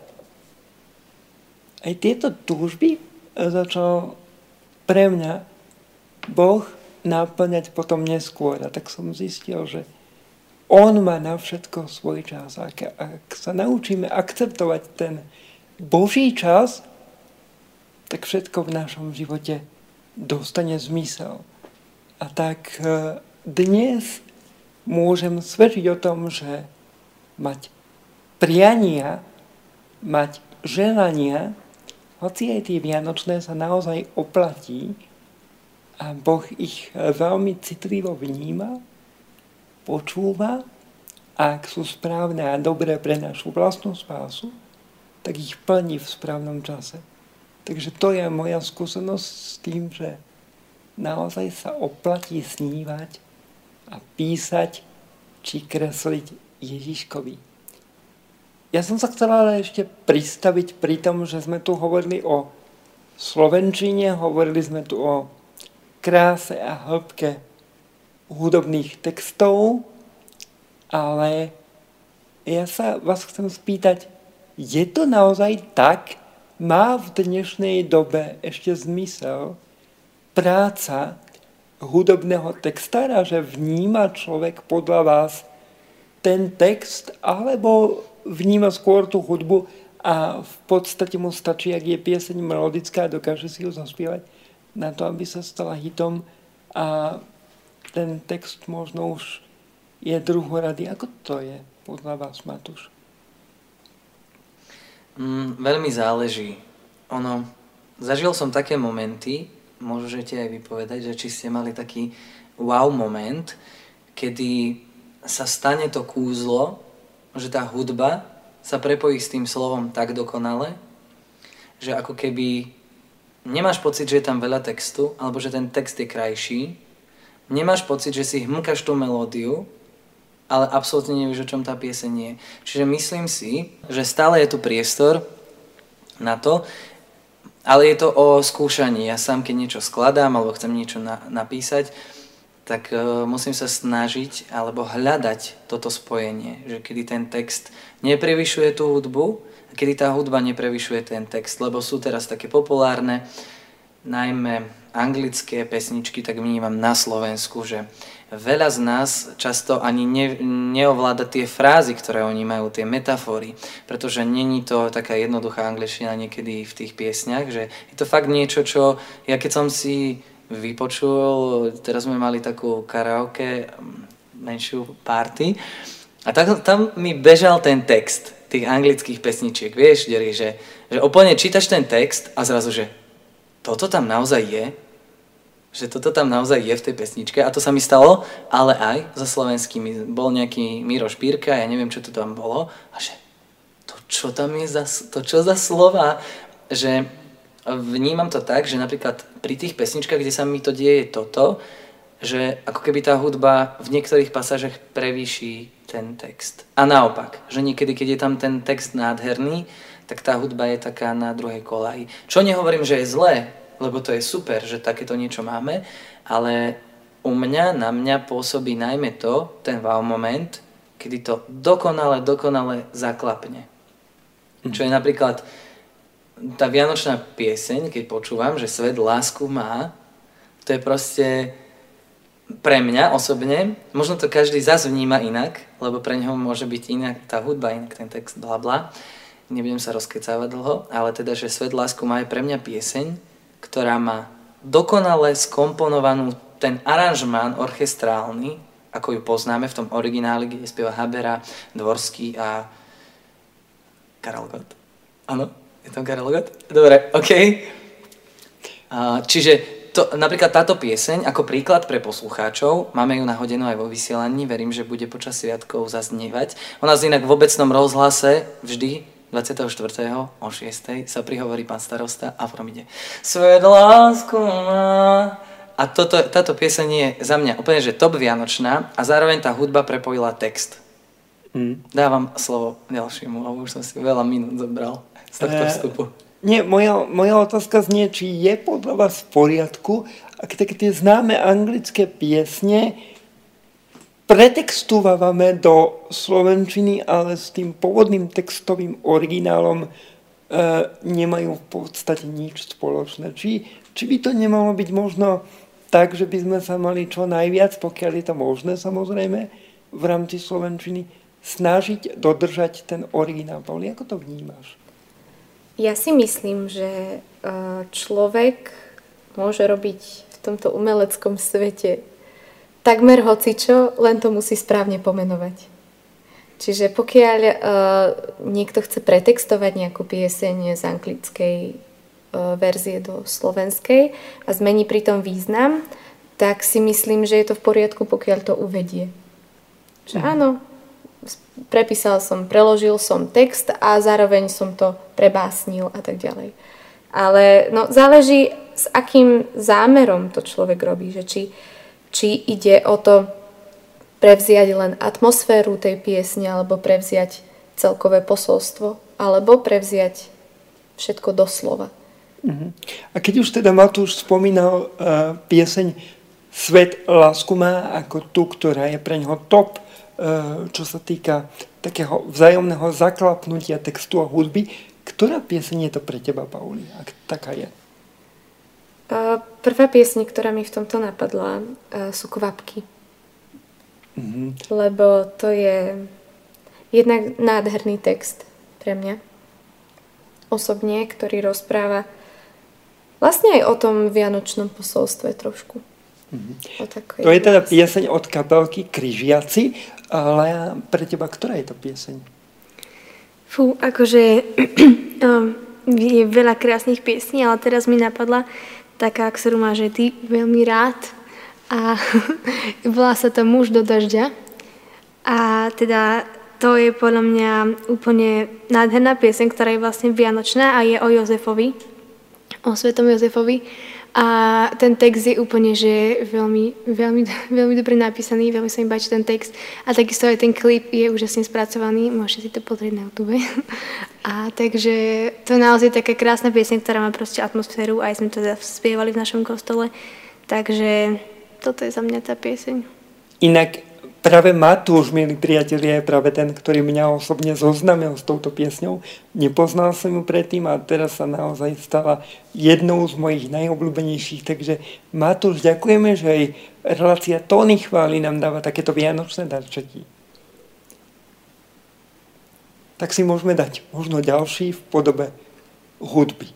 Speaker 2: aj tieto túžby začal pre mňa Boh náplňať potom neskôr. A tak som zistil, že On má na všetko svoj čas. A ak, ak sa naučíme akceptovať ten Boží čas, tak všetko v našom živote dostane zmysel. A tak e, dnes môžem svedčiť o tom, že mať priania, mať želania hoci aj tie vianočné sa naozaj oplatí a Boh ich veľmi citlivo vníma, počúva a ak sú správne a dobré pre našu vlastnú spásu, tak ich plní v správnom čase. Takže to je moja skúsenosť s tým, že naozaj sa oplatí snívať a písať či kresliť Ježiškovi. Ja som sa chcel ale ešte pristaviť pri tom, že sme tu hovorili o slovenčine, hovorili sme tu o kráse a hĺbke hudobných textov, ale ja sa vás chcem spýtať, je to naozaj tak? Má v dnešnej dobe ešte zmysel práca hudobného textára, že vníma človek podľa vás ten text, alebo vníma skôr tú hudbu a v podstate mu stačí, ak je pieseň melodická, dokáže si ju zaspievať na to, aby sa stala hitom a ten text možno už je druhorady. Ako to je podľa vás, Matúš?
Speaker 4: Mm, veľmi záleží. Ono, zažil som také momenty, môžete aj vypovedať, že či ste mali taký wow moment, kedy sa stane to kúzlo, že tá hudba sa prepojí s tým slovom tak dokonale, že ako keby nemáš pocit, že je tam veľa textu, alebo že ten text je krajší, nemáš pocit, že si hmkaš tú melódiu, ale absolútne nevieš, o čom tá pieseň je. Čiže myslím si, že stále je tu priestor na to, ale je to o skúšaní. Ja sám, keď niečo skladám alebo chcem niečo na, napísať, tak uh, musím sa snažiť alebo hľadať toto spojenie, že kedy ten text neprevyšuje tú hudbu a kedy tá hudba neprevyšuje ten text, lebo sú teraz také populárne, najmä anglické pesničky, tak vnímam na Slovensku, že veľa z nás často ani ne, neovláda tie frázy, ktoré oni majú, tie metafory, pretože není to taká jednoduchá angličtina niekedy v tých piesňach, že je to fakt niečo, čo ja keď som si vypočul, teraz sme mali takú karaoke, mm, menšiu party, a tak, tam mi bežal ten text tých anglických pesničiek, vieš, že, že úplne čítaš ten text a zrazu, že toto tam naozaj je, že toto tam naozaj je v tej pesničke? A to sa mi stalo, ale aj za slovenskými. Bol nejaký Miro Špírka, ja neviem, čo to tam bolo a že to čo tam je za, to čo za slova, že vnímam to tak, že napríklad pri tých pesničkách, kde sa mi to deje toto, že ako keby tá hudba v niektorých pasážach prevýši ten text. A naopak, že niekedy, keď je tam ten text nádherný, tak tá hudba je taká na druhej kolaji. Čo nehovorím, že je zlé, lebo to je super, že takéto niečo máme, ale u mňa, na mňa pôsobí najmä to, ten wow moment, kedy to dokonale, dokonale zaklapne. Čo je napríklad tá vianočná pieseň, keď počúvam, že svet lásku má, to je proste pre mňa osobne, možno to každý zase vníma inak, lebo pre neho môže byť inak tá hudba, inak ten text, bla bla. Nebudem sa rozkecávať dlho, ale teda, že Svet lásku má je pre mňa pieseň, ktorá má dokonale skomponovanú ten aranžmán orchestrálny, ako ju poznáme v tom origináli, kde spieva Habera, Dvorský a Karel Gott. Áno, je tam Karel Gott? Dobre, OK. čiže to, napríklad táto pieseň, ako príklad pre poslucháčov, máme ju nahodenú aj vo vysielaní, verím, že bude počas sviatkov zaznievať. U nás inak v obecnom rozhlase vždy 24. o 6. sa prihovorí pán starosta a potom ide Svet lásku má. A toto, táto pieseň je za mňa úplne, že top vianočná a zároveň tá hudba prepojila text. Mm. Dávam slovo ďalšiemu, lebo už som si veľa minút zobral z tohto eh, vstupu.
Speaker 2: Nie, moja, moja otázka znie, či je podľa vás v poriadku, ak také tie známe anglické piesne pretextúvame do slovenčiny, ale s tým pôvodným textovým originálom e, nemajú v podstate nič spoločné. Či, či by to nemalo byť možno tak, že by sme sa mali čo najviac, pokiaľ je to možné samozrejme, v rámci slovenčiny, snažiť dodržať ten originál. Pauli, ako to vnímaš?
Speaker 6: Ja si myslím, že e, človek môže robiť v tomto umeleckom svete takmer hocičo, len to musí správne pomenovať. Čiže pokiaľ uh, niekto chce pretextovať nejakú pieseň z anglickej uh, verzie do slovenskej a zmení pritom význam, tak si myslím, že je to v poriadku, pokiaľ to uvedie. Že mhm. áno, prepísal som, preložil som text a zároveň som to prebásnil a tak ďalej. Ale no, záleží, s akým zámerom to človek robí. Že či, či ide o to prevziať len atmosféru tej piesne alebo prevziať celkové posolstvo alebo prevziať všetko doslova.
Speaker 2: Uh-huh. A keď už teda Matúš spomínal uh, pieseň Svet lásku má ako tú, ktorá je pre neho top, čo sa týka takého vzájomného zaklapnutia textu a hudby, ktorá pieseň je to pre teba, Pauli? Ak taká je.
Speaker 6: Prvá piesň, ktorá mi v tomto napadla, sú Kvapky. Mm-hmm. Lebo to je jednak nádherný text pre mňa. Osobne, ktorý rozpráva vlastne aj o tom vianočnom posolstve trošku.
Speaker 2: Mm-hmm. To je teda pieseň od kapelky Kryžiaci, ale pre teba, ktorá je to pieseň?
Speaker 5: Fú, akože je veľa krásnych piesní, ale teraz mi napadla taká, ktorú máš aj ty veľmi rád. a volá sa to Muž do dažďa. A teda to je podľa mňa úplne nádherná pieseň, ktorá je vlastne vianočná a je o Jozefovi, o svetom Jozefovi. A ten text je úplne, že veľmi, veľmi, veľmi dobre napísaný, veľmi sa mi páči ten text. A takisto aj ten klip je úžasne spracovaný, môžete si to pozrieť na YouTube. A takže to je naozaj taká krásna pieseň, ktorá má proste atmosféru, aj sme to teda spievali v našom kostole. Takže toto je za mňa tá pieseň.
Speaker 2: Inak Práve Matúš, milí priatelia, je práve ten, ktorý mňa osobne zoznamil s touto piesňou. Nepoznal som ju predtým a teraz sa naozaj stala jednou z mojich najobľúbenejších. Takže Matúš, ďakujeme, že aj relácia Tóny chvály nám dáva takéto vianočné darčeky. Tak si môžeme dať možno ďalší v podobe hudby.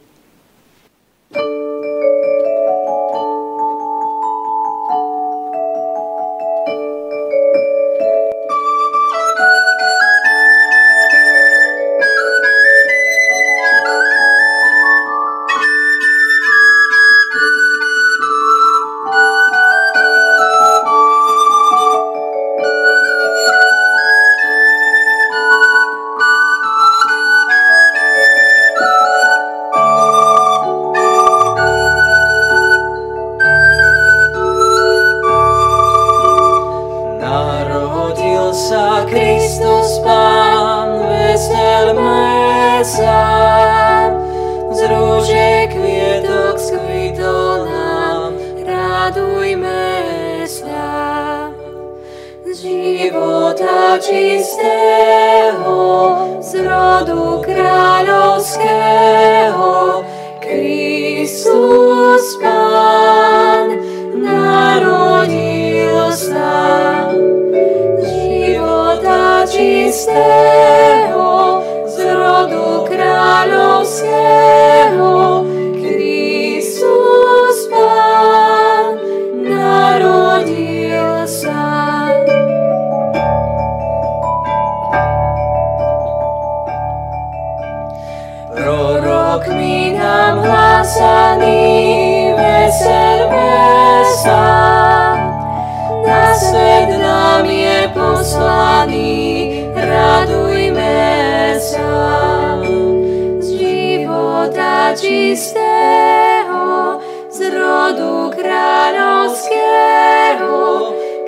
Speaker 3: čistého, z rodu kráľovského,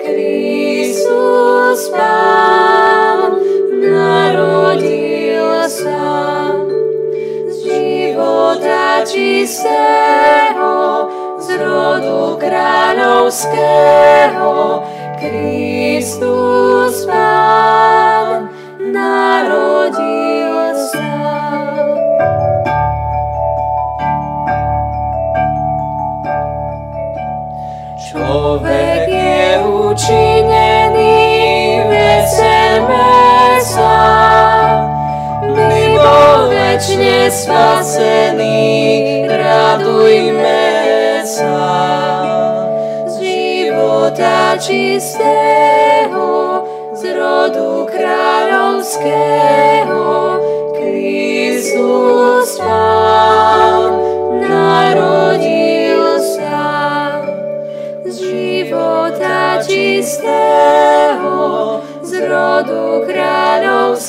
Speaker 3: Kristus Pán narodil sa. Z života čistého, z rodu kráľovského, Kristus večne spasený, radujme sa z života čistého, z rodu kráľovského, Kristus Pán narodil sa z života čistého, z rodu kráľovského.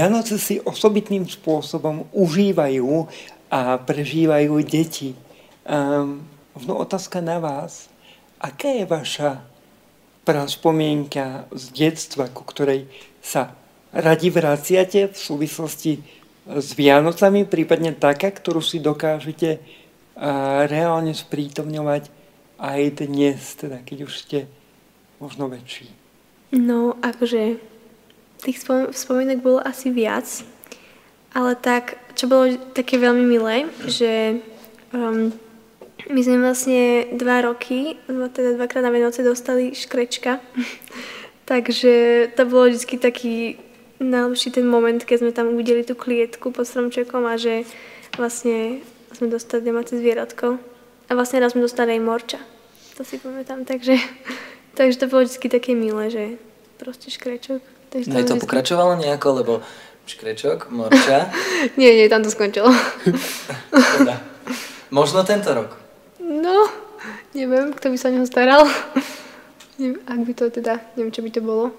Speaker 2: Vianoce si osobitným spôsobom užívajú a prežívajú deti. Um, no otázka na vás. Aká je vaša spomienka z detstva, ku ktorej sa radi vraciate v súvislosti s Vianocami, prípadne taká, ktorú si dokážete reálne sprítomňovať aj dnes, teda keď už ste možno väčší?
Speaker 5: No, akože tých spomienok bolo asi viac, ale tak, čo bolo také veľmi milé, že um, my sme vlastne dva roky, teda dvakrát na Vianoce dostali škrečka, takže to bolo vždy taký najlepší ten moment, keď sme tam uvideli tú klietku pod stromčekom a že vlastne sme dostali domáce zvieratko. A vlastne raz sme dostali aj morča. To si pamätám, takže, takže to bolo vždy také milé, že proste škrečok.
Speaker 4: Takže no to pokračovalo nejako, lebo škrečok, morča.
Speaker 5: nie, nie, tam to skončilo.
Speaker 4: teda. Možno tento rok.
Speaker 5: No, neviem, kto by sa o neho staral. neviem, ak by to teda, neviem, čo by to bolo.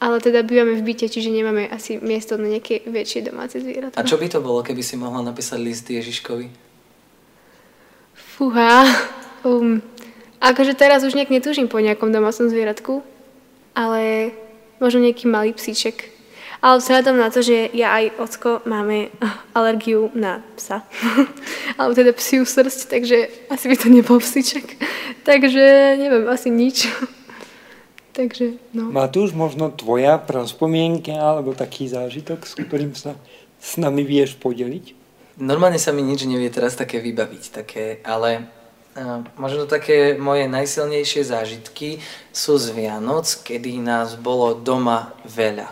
Speaker 5: Ale teda bývame v byte, čiže nemáme asi miesto na nejaké väčšie domáce zvieratá.
Speaker 4: A čo by to bolo, keby si mohla napísať list Ježiškovi?
Speaker 5: Fúha. Um, akože teraz už nejak netúžim po nejakom domácom zvieratku, ale možno nejaký malý psíček. Ale vzhľadom na to, že ja aj ocko máme alergiu na psa, alebo teda psiu srst, takže asi by to nebol psíček. takže neviem, asi nič. takže, no.
Speaker 2: Matúš, možno tvoja praspomienka alebo taký zážitok, s ktorým sa s nami vieš podeliť?
Speaker 4: Normálne sa mi nič nevie teraz také vybaviť, také, ale Možno také moje najsilnejšie zážitky sú z Vianoc, kedy nás bolo doma veľa.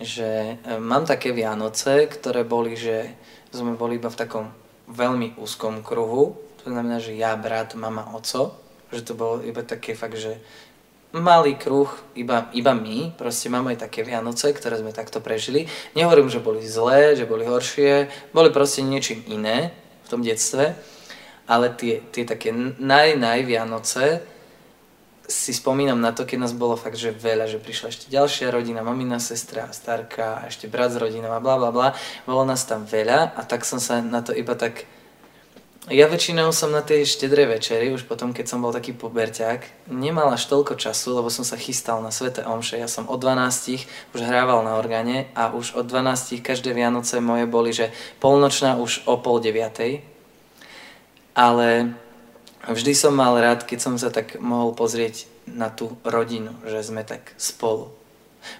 Speaker 4: Že e, mám také Vianoce, ktoré boli, že sme boli iba v takom veľmi úzkom kruhu. To znamená, že ja, brat, mama, oco. Že to bolo iba také fakt, že malý kruh, iba, iba my, proste máme aj také Vianoce, ktoré sme takto prežili. Nehovorím, že boli zlé, že boli horšie, boli proste niečím iné v tom detstve ale tie, tie také naj, naj Vianoce si spomínam na to, keď nás bolo fakt, že veľa, že prišla ešte ďalšia rodina, mamina, sestra, starka, a ešte brat s rodinou a bla bla bla. Bolo nás tam veľa a tak som sa na to iba tak... Ja väčšinou som na tej štedrej večeri, už potom, keď som bol taký poberťák, nemal až toľko času, lebo som sa chystal na Svete Omše. Ja som od 12 už hrával na orgáne a už od 12 každé Vianoce moje boli, že polnočná už o pol deviatej, ale vždy som mal rád, keď som sa tak mohol pozrieť na tú rodinu, že sme tak spolu.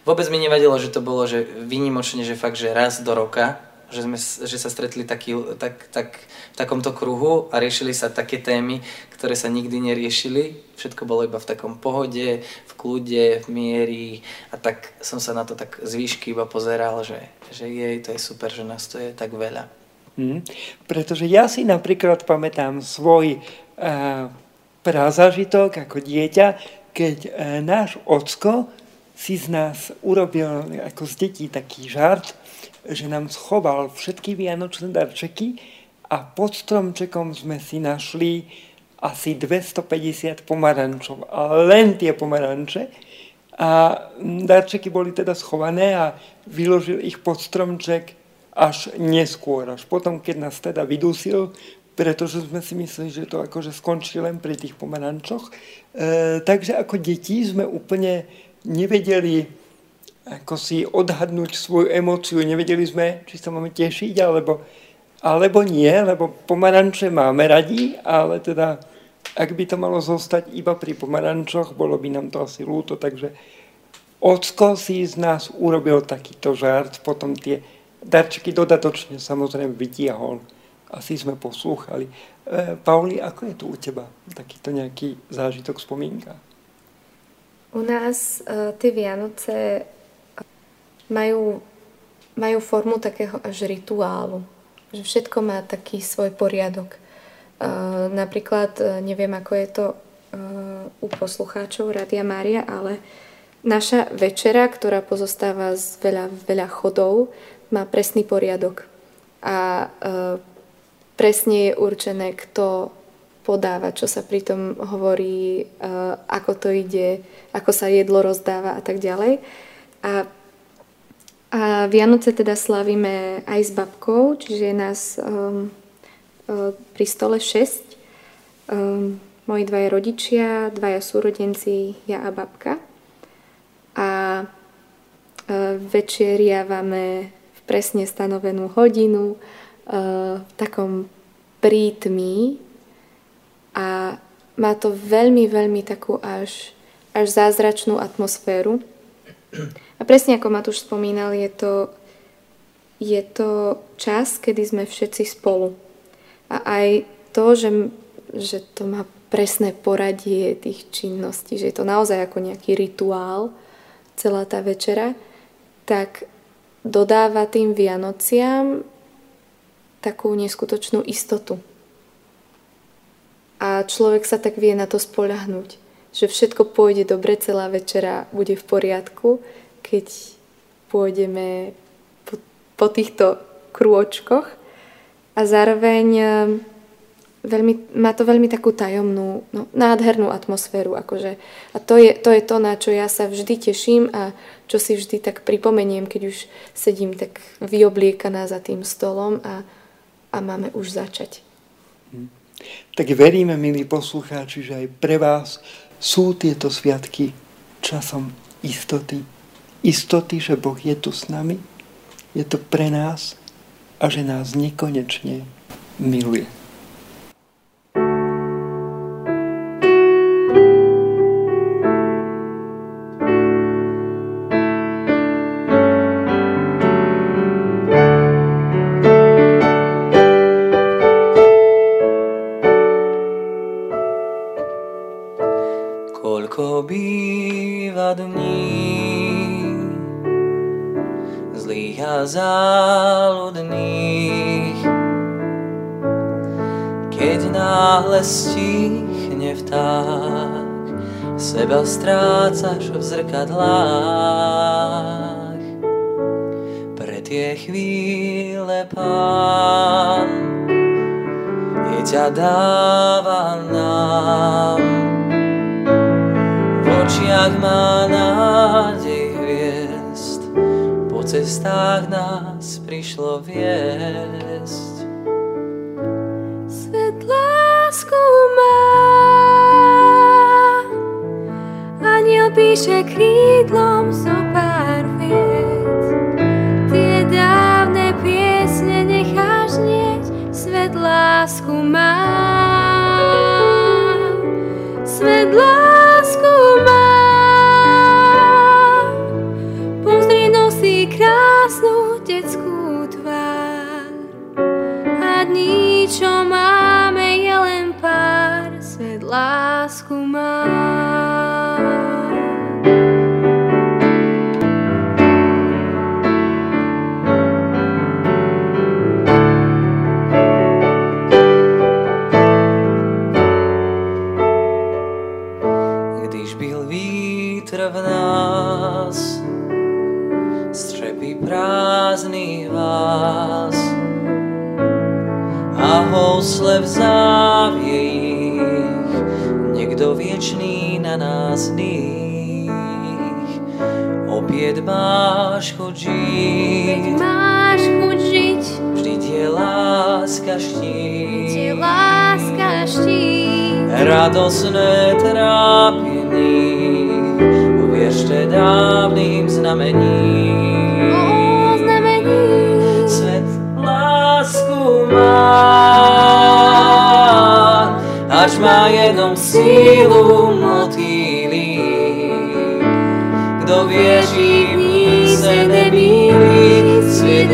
Speaker 4: Vôbec mi nevadilo, že to bolo že výnimočne, že fakt, že raz do roka, že, sme, že sa stretli taký, tak, tak, v takomto kruhu a riešili sa také témy, ktoré sa nikdy neriešili. Všetko bolo iba v takom pohode, v kľude, v miery a tak som sa na to tak z výšky iba pozeral, že, že jej, to je super, že nás to je tak veľa.
Speaker 2: Hmm. Pretože ja si napríklad pamätám svoj uh, prazažitok ako dieťa, keď uh, náš ocko si z nás urobil ako z detí taký žart, že nám schoval všetky vianočné darčeky a pod stromčekom sme si našli asi 250 pomarančov, a len tie pomaranče. A darčeky boli teda schované a vyložil ich pod stromček až neskôr, až potom, keď nás teda vydusil, pretože sme si mysleli, že to akože skončí len pri tých pomerančoch. E, takže ako deti sme úplne nevedeli ako si odhadnúť svoju emóciu, nevedeli sme, či sa máme tešiť, alebo, alebo nie, lebo pomaranče máme radi, ale teda ak by to malo zostať iba pri pomarančoch, bolo by nám to asi ľúto, takže Ocko si z nás urobil takýto žart, potom tie darčeky dodatočne samozrejme vytiahol. Asi sme poslúchali. E, Pauli, ako je tu u teba takýto nejaký zážitok, spomienka?
Speaker 6: U nás e, tie Vianoce majú, majú formu takého až rituálu. Že všetko má taký svoj poriadok. E, napríklad, e, neviem ako je to u poslucháčov Radia Mária, ale naša večera, ktorá pozostáva z veľa, veľa chodov, má presný poriadok a e, presne je určené, kto podáva, čo sa pri tom hovorí, e, ako to ide, ako sa jedlo rozdáva a tak ďalej. A A Vianoce teda slavíme aj s babkou, čiže je nás um, uh, pri stole 6. Um, moji dvaja rodičia, dvaja súrodenci, ja a babka. A uh, večeriavame presne stanovenú hodinu uh, v takom prítmi a má to veľmi, veľmi takú až, až zázračnú atmosféru. A presne ako Matúš spomínal, je to, je to čas, kedy sme všetci spolu. A aj to, že, že to má presné poradie tých činností, že je to naozaj ako nejaký rituál, celá tá večera, tak dodáva tým Vianociam takú neskutočnú istotu. A človek sa tak vie na to spoľahnúť, že všetko pôjde dobre, celá večera bude v poriadku, keď pôjdeme po, po týchto krôčkoch a zároveň veľmi, má to veľmi takú tajomnú, no, nádhernú atmosféru. Akože. A to je, to je to, na čo ja sa vždy teším a čo si vždy tak pripomeniem, keď už sedím tak vyobliekaná za tým stolom a, a máme už začať.
Speaker 2: Hm. Tak veríme, milí poslucháči, že aj pre vás sú tieto sviatky časom istoty, istoty, že Boh je tu s nami, je to pre nás a že nás nekonečne miluje.
Speaker 4: Koľko býva dní zlých a záľudných. Keď náhle stichne vták, seba strácaš v zrkadlách. Pre tie chvíle pán je ťa dáva nám. Očiach má nádej cestách nás prišlo viesť.
Speaker 3: Svet lásku má, aniel píše krídlom zo pár vied. Tie dávne piesne necháš nieť, svet lásku má. Svet lásku
Speaker 4: housle v záviech, niekto viečný na nás nich. Opäť máš chuť žiť,
Speaker 3: máš chuť žiť,
Speaker 4: vždyť je láska štít,
Speaker 3: je láska štít.
Speaker 4: Radosné trápení, uviešte dávnym znamením. Má, až má jenom sílu. Kdo věří v ní se nemýlí, svět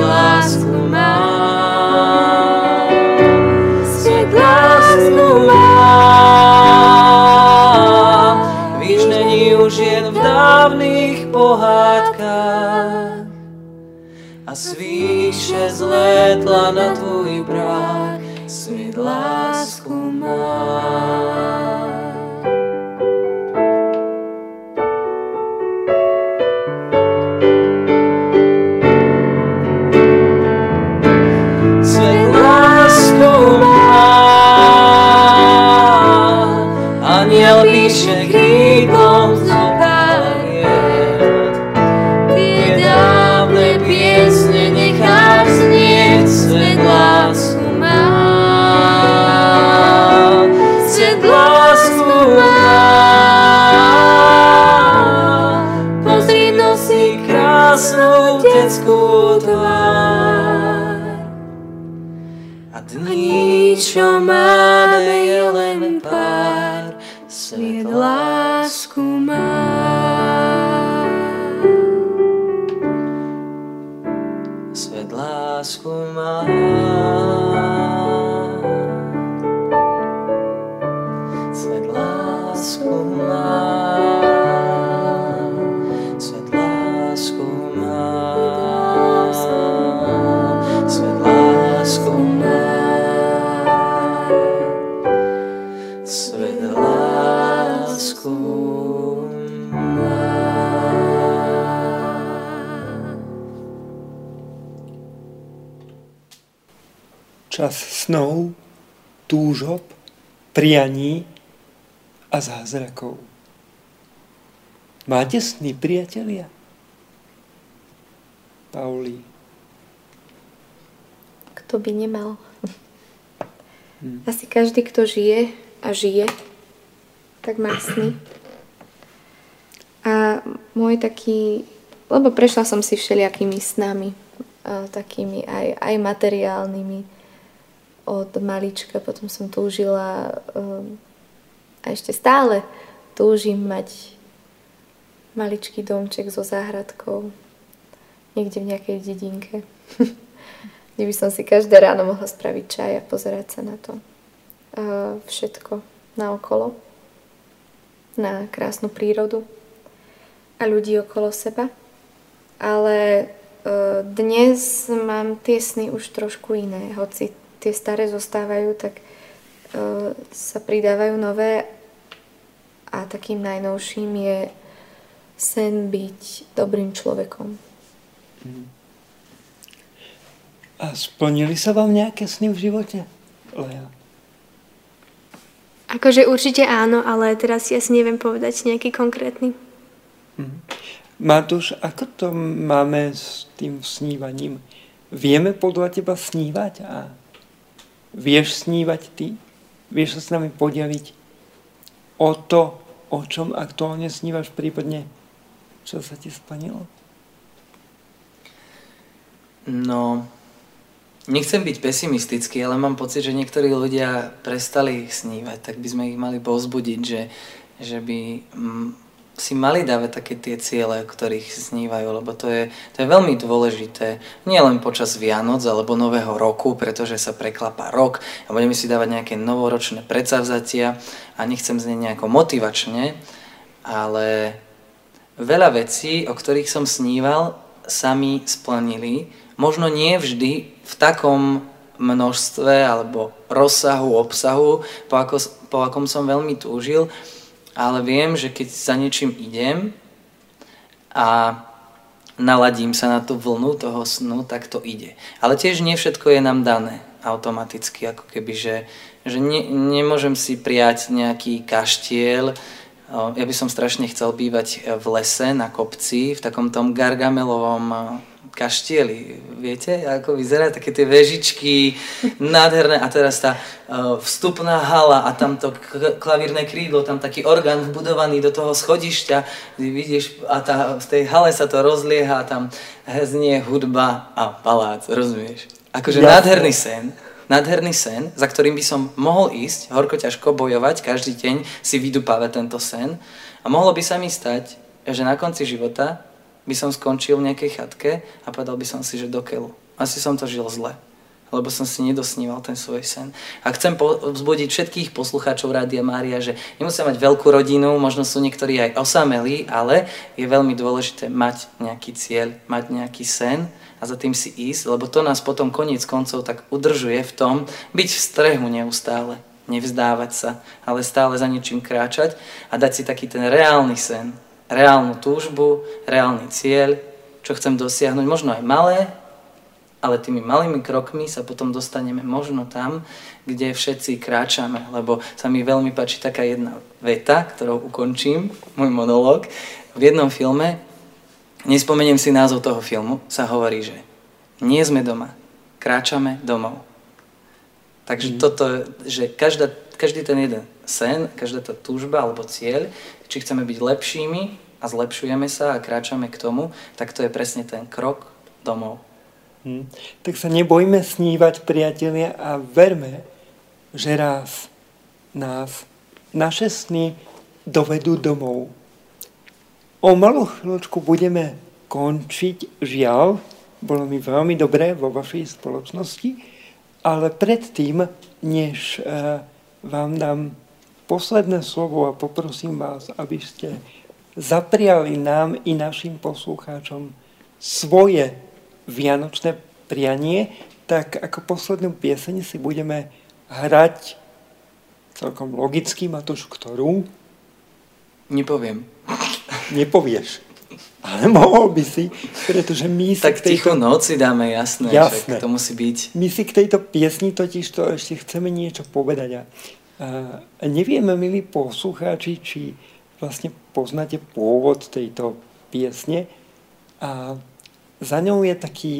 Speaker 2: prianí a zázrakov. Máte sny, priatelia? Pauli.
Speaker 6: Kto by nemal? Asi každý, kto žije a žije, tak má sny. A môj taký, lebo prešla som si všelijakými snami, takými aj, aj materiálnymi od malička, potom som túžila um, a ešte stále túžim mať maličký domček so záhradkou niekde v nejakej dedinke. kde by som si každé ráno mohla spraviť čaj a pozerať sa na to uh, všetko naokolo, na krásnu prírodu a ľudí okolo seba. Ale uh, dnes mám tie sny už trošku iné, hoci tie staré zostávajú, tak uh, sa pridávajú nové a takým najnovším je sen byť dobrým človekom.
Speaker 2: A splnili sa vám nejaké sny v živote? Lea.
Speaker 5: Akože určite áno, ale teraz si asi neviem povedať nejaký konkrétny.
Speaker 2: Matúš, ako to máme s tým snívaním? Vieme podľa teba snívať a vieš snívať ty? Vieš sa s nami podeliť o to, o čom aktuálne snívaš, prípadne čo sa ti splnilo?
Speaker 4: No, nechcem byť pesimistický, ale mám pocit, že niektorí ľudia prestali snívať, tak by sme ich mali povzbudiť, že, že by mm, si mali dávať také tie ciele, o ktorých snívajú, lebo to je, to je veľmi dôležité. Nie len počas Vianoc alebo Nového roku, pretože sa preklapá rok a budeme si dávať nejaké novoročné predsavzatia a nechcem znieť nejako motivačne, ale veľa vecí, o ktorých som sníval, sa mi splnili. Možno nie vždy v takom množstve alebo rozsahu, obsahu, po, ako, po akom som veľmi túžil, ale viem, že keď za niečím idem a naladím sa na tú vlnu toho snu, tak to ide. Ale tiež nie všetko je nám dané automaticky, ako keby, že, že ne, nemôžem si prijať nejaký kaštiel, ja by som strašne chcel bývať v lese, na kopci, v takom tom gargamelovom kaštieli. Viete, ako vyzerá také tie vežičky, nádherné. A teraz tá vstupná hala a tam to klavírne krídlo, tam taký orgán vbudovaný do toho schodišťa. Vidíš, a tá, v tej hale sa to rozlieha a tam znie hudba a palác, rozumieš? Akože ja. nádherný sen nádherný sen, za ktorým by som mohol ísť, horko ťažko bojovať, každý deň si vydupávať tento sen a mohlo by sa mi stať, že na konci života by som skončil v nejakej chatke a povedal by som si, že do. Asi som to žil zle, lebo som si nedosníval ten svoj sen. A chcem vzbudiť všetkých poslucháčov Rádia Mária, že nemusia mať veľkú rodinu, možno sú niektorí aj osamelí, ale je veľmi dôležité mať nejaký cieľ, mať nejaký sen a za tým si ísť, lebo to nás potom koniec koncov tak udržuje v tom byť v strehu neustále, nevzdávať sa, ale stále za niečím kráčať a dať si taký ten reálny sen, reálnu túžbu, reálny cieľ, čo chcem dosiahnuť, možno aj malé, ale tými malými krokmi sa potom dostaneme možno tam, kde všetci kráčame, lebo sa mi veľmi páči taká jedna veta, ktorou ukončím môj monológ. V jednom filme nespomeniem si názov toho filmu, sa hovorí, že nie sme doma, kráčame domov. Takže mm. toto, že každá, každý ten jeden sen, každá tá túžba alebo cieľ, či chceme byť lepšími a zlepšujeme sa a kráčame k tomu, tak to je presne ten krok domov.
Speaker 2: Hm. Tak sa nebojme snívať, priatelia, a verme, že raz nás naše sny dovedú domov. O malú chvíľočku budeme končiť, žiaľ, bolo mi veľmi dobré vo vašej spoločnosti, ale predtým, než uh, vám dám posledné slovo a poprosím vás, aby ste zapriali nám i našim poslucháčom svoje vianočné prianie, tak ako poslednú pieseň si budeme hrať celkom logicky, Matúš, ktorú?
Speaker 4: Nepoviem.
Speaker 2: Nepovieš. Ale mohol by si, pretože my si
Speaker 4: Tak tejto... ticho noci dáme, jasné, jasné. to musí byť.
Speaker 2: My si k tejto piesni totiž to ešte chceme niečo povedať. A, a nevieme, milí poslucháči, či vlastne poznáte pôvod tejto piesne. A za ňou je taký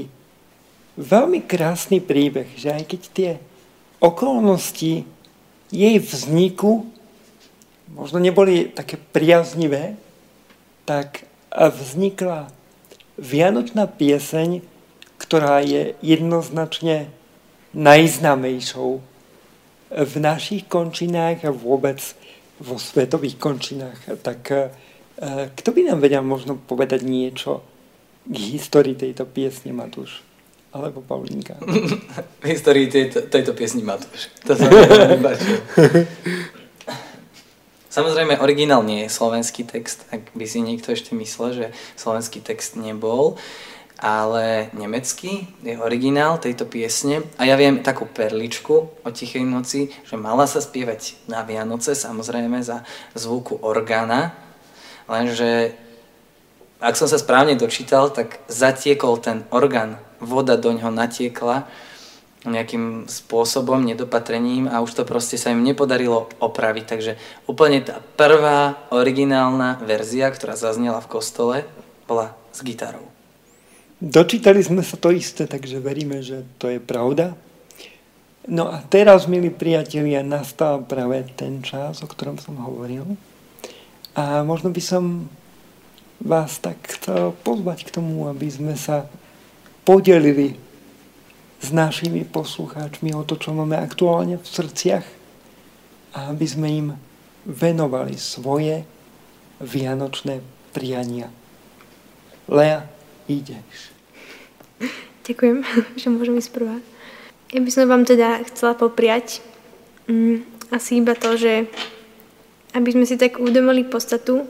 Speaker 2: veľmi krásny príbeh, že aj keď tie okolnosti jej vzniku možno neboli také priaznivé, tak vznikla Vianočná pieseň, ktorá je jednoznačne najznámejšou v našich končinách a vôbec vo svetových končinách. Tak eh, kto by nám vedel možno povedať niečo k histórii tejto piesne, Matúš? Alebo Paulínka?
Speaker 4: v histórii tejto, tejto piesni Matúš. To sa Samozrejme, originál nie je slovenský text, ak by si niekto ešte myslel, že slovenský text nebol, ale nemecký je originál tejto piesne. A ja viem takú perličku o Tichej noci, že mala sa spievať na Vianoce, samozrejme za zvuku orgána, lenže ak som sa správne dočítal, tak zatiekol ten orgán, voda do ňoho natiekla nejakým spôsobom, nedopatrením a už to proste sa im nepodarilo opraviť. Takže úplne tá prvá originálna verzia, ktorá zaznela v kostole, bola s gitarou.
Speaker 2: Dočítali sme sa to isté, takže veríme, že to je pravda. No a teraz, milí priatelia, nastal práve ten čas, o ktorom som hovoril. A možno by som vás tak chcel pozvať k tomu, aby sme sa podelili s našimi poslucháčmi o to, čo máme aktuálne v srdciach a aby sme im venovali svoje vianočné priania. Lea, ideš.
Speaker 5: Ďakujem, že môžem ísť prvá. Ja by som vám teda chcela popriať um, asi iba to, že aby sme si tak uvedomili podstatu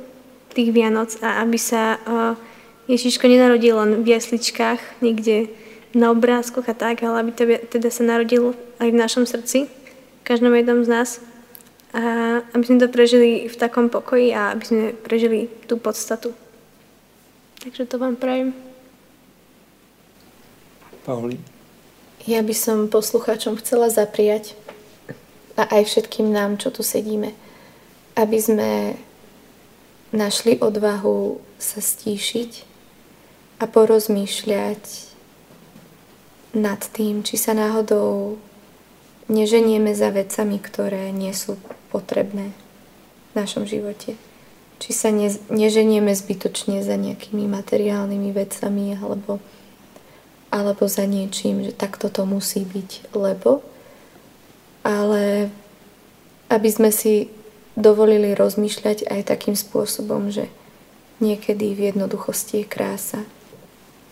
Speaker 5: tých Vianoc a aby sa uh, Ježiško nenarodil len v jasličkách niekde na obrázkoch a tak, ale aby tebe, teda sa narodil aj v našom srdci, v každom jednom z nás. A aby sme to prežili v takom pokoji a aby sme prežili tú podstatu. Takže to vám prajem.
Speaker 2: Pauli.
Speaker 6: Ja by som poslucháčom chcela zapriať a aj všetkým nám, čo tu sedíme, aby sme našli odvahu sa stíšiť a porozmýšľať nad tým, či sa náhodou neženieme za vecami, ktoré nie sú potrebné v našom živote. Či sa ne, neženieme zbytočne za nejakými materiálnymi vecami alebo, alebo za niečím, že takto to musí byť, lebo ale aby sme si dovolili rozmýšľať aj takým spôsobom, že niekedy v jednoduchosti je krása.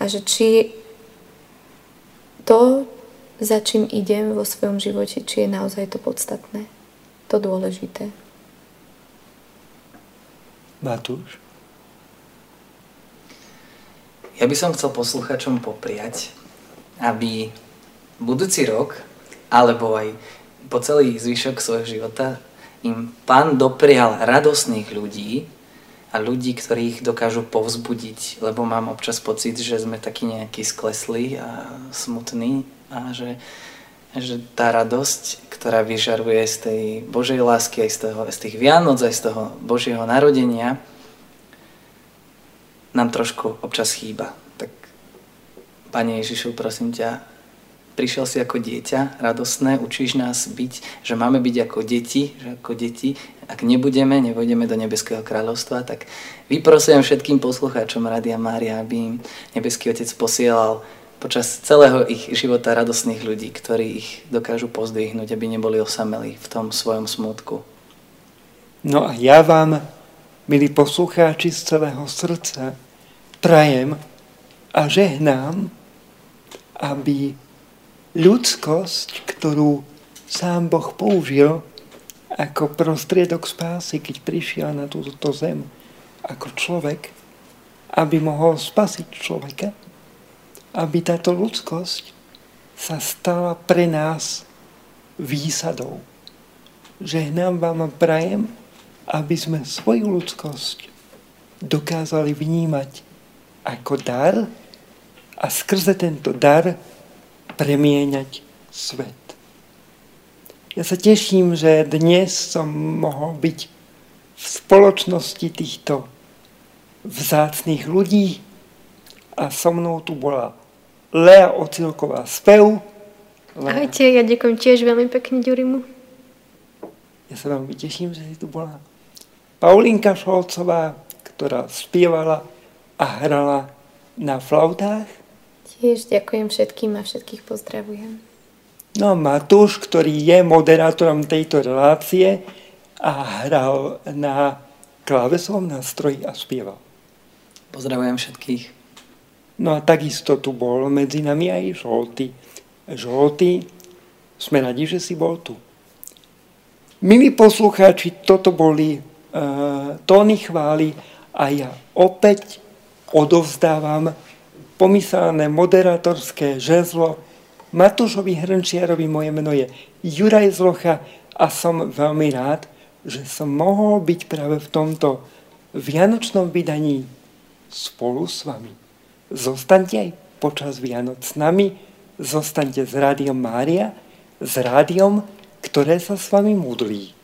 Speaker 6: A že či to, za čím idem vo svojom živote, či je naozaj to podstatné, to dôležité.
Speaker 2: Matúš?
Speaker 4: Ja by som chcel posluchačom popriať, aby budúci rok, alebo aj po celý zvyšok svojho života, im pán doprial radosných ľudí, a ľudí, ktorých dokážu povzbudiť, lebo mám občas pocit, že sme takí nejakí skleslí a smutní a že, že tá radosť, ktorá vyžaruje z tej Božej lásky, aj z, toho, z tých Vianoc, aj z toho Božieho narodenia, nám trošku občas chýba. Tak, Pane Ježišu, prosím ťa, prišiel si ako dieťa, radostné, učíš nás byť, že máme byť ako deti, že ako deti, ak nebudeme, nevojdeme do Nebeského kráľovstva, tak vyprosujem všetkým poslucháčom Radia Mária, aby im Nebeský Otec posielal počas celého ich života radosných ľudí, ktorí ich dokážu pozdvihnúť, aby neboli osamelí v tom svojom smutku.
Speaker 2: No a ja vám, milí poslucháči z celého srdca, prajem a žehnám, aby ľudskosť, ktorú sám Boh použil ako prostriedok spásy, keď prišiel na túto zem ako človek, aby mohol spasiť človeka, aby táto ľudskosť sa stala pre nás výsadou. Žehnám vám a prajem, aby sme svoju ľudskosť dokázali vnímať ako dar a skrze tento dar premieňať svet. Ja sa teším, že dnes som mohol byť v spoločnosti týchto vzácných ľudí a so mnou tu bola Lea Ocilková spev.
Speaker 5: Lea. Ahojte, ja ďakujem tiež veľmi pekne Ďurimu.
Speaker 2: Ja sa veľmi teším, že si tu bola Paulinka Šolcová, ktorá spievala a hrala na flautách.
Speaker 6: Tiež ďakujem všetkým a všetkých pozdravujem.
Speaker 2: No Matúš, ktorý je moderátorom tejto relácie a hral na klávesovom nástroji a spieval.
Speaker 4: Pozdravujem všetkých.
Speaker 2: No a takisto tu bol medzi nami aj Žolty. Žolty, sme radi, že si bol tu. Milí poslucháči, toto boli uh, tóny chvály a ja opäť odovzdávam pomyselné moderátorské žezlo Matúšovi Hrnčiarovi. Moje meno je Juraj Zlocha a som veľmi rád, že som mohol byť práve v tomto vianočnom vydaní spolu s vami. Zostaňte aj počas Vianoc s nami, zostaňte s Rádiom Mária, s rádiom, ktoré sa s vami modlí.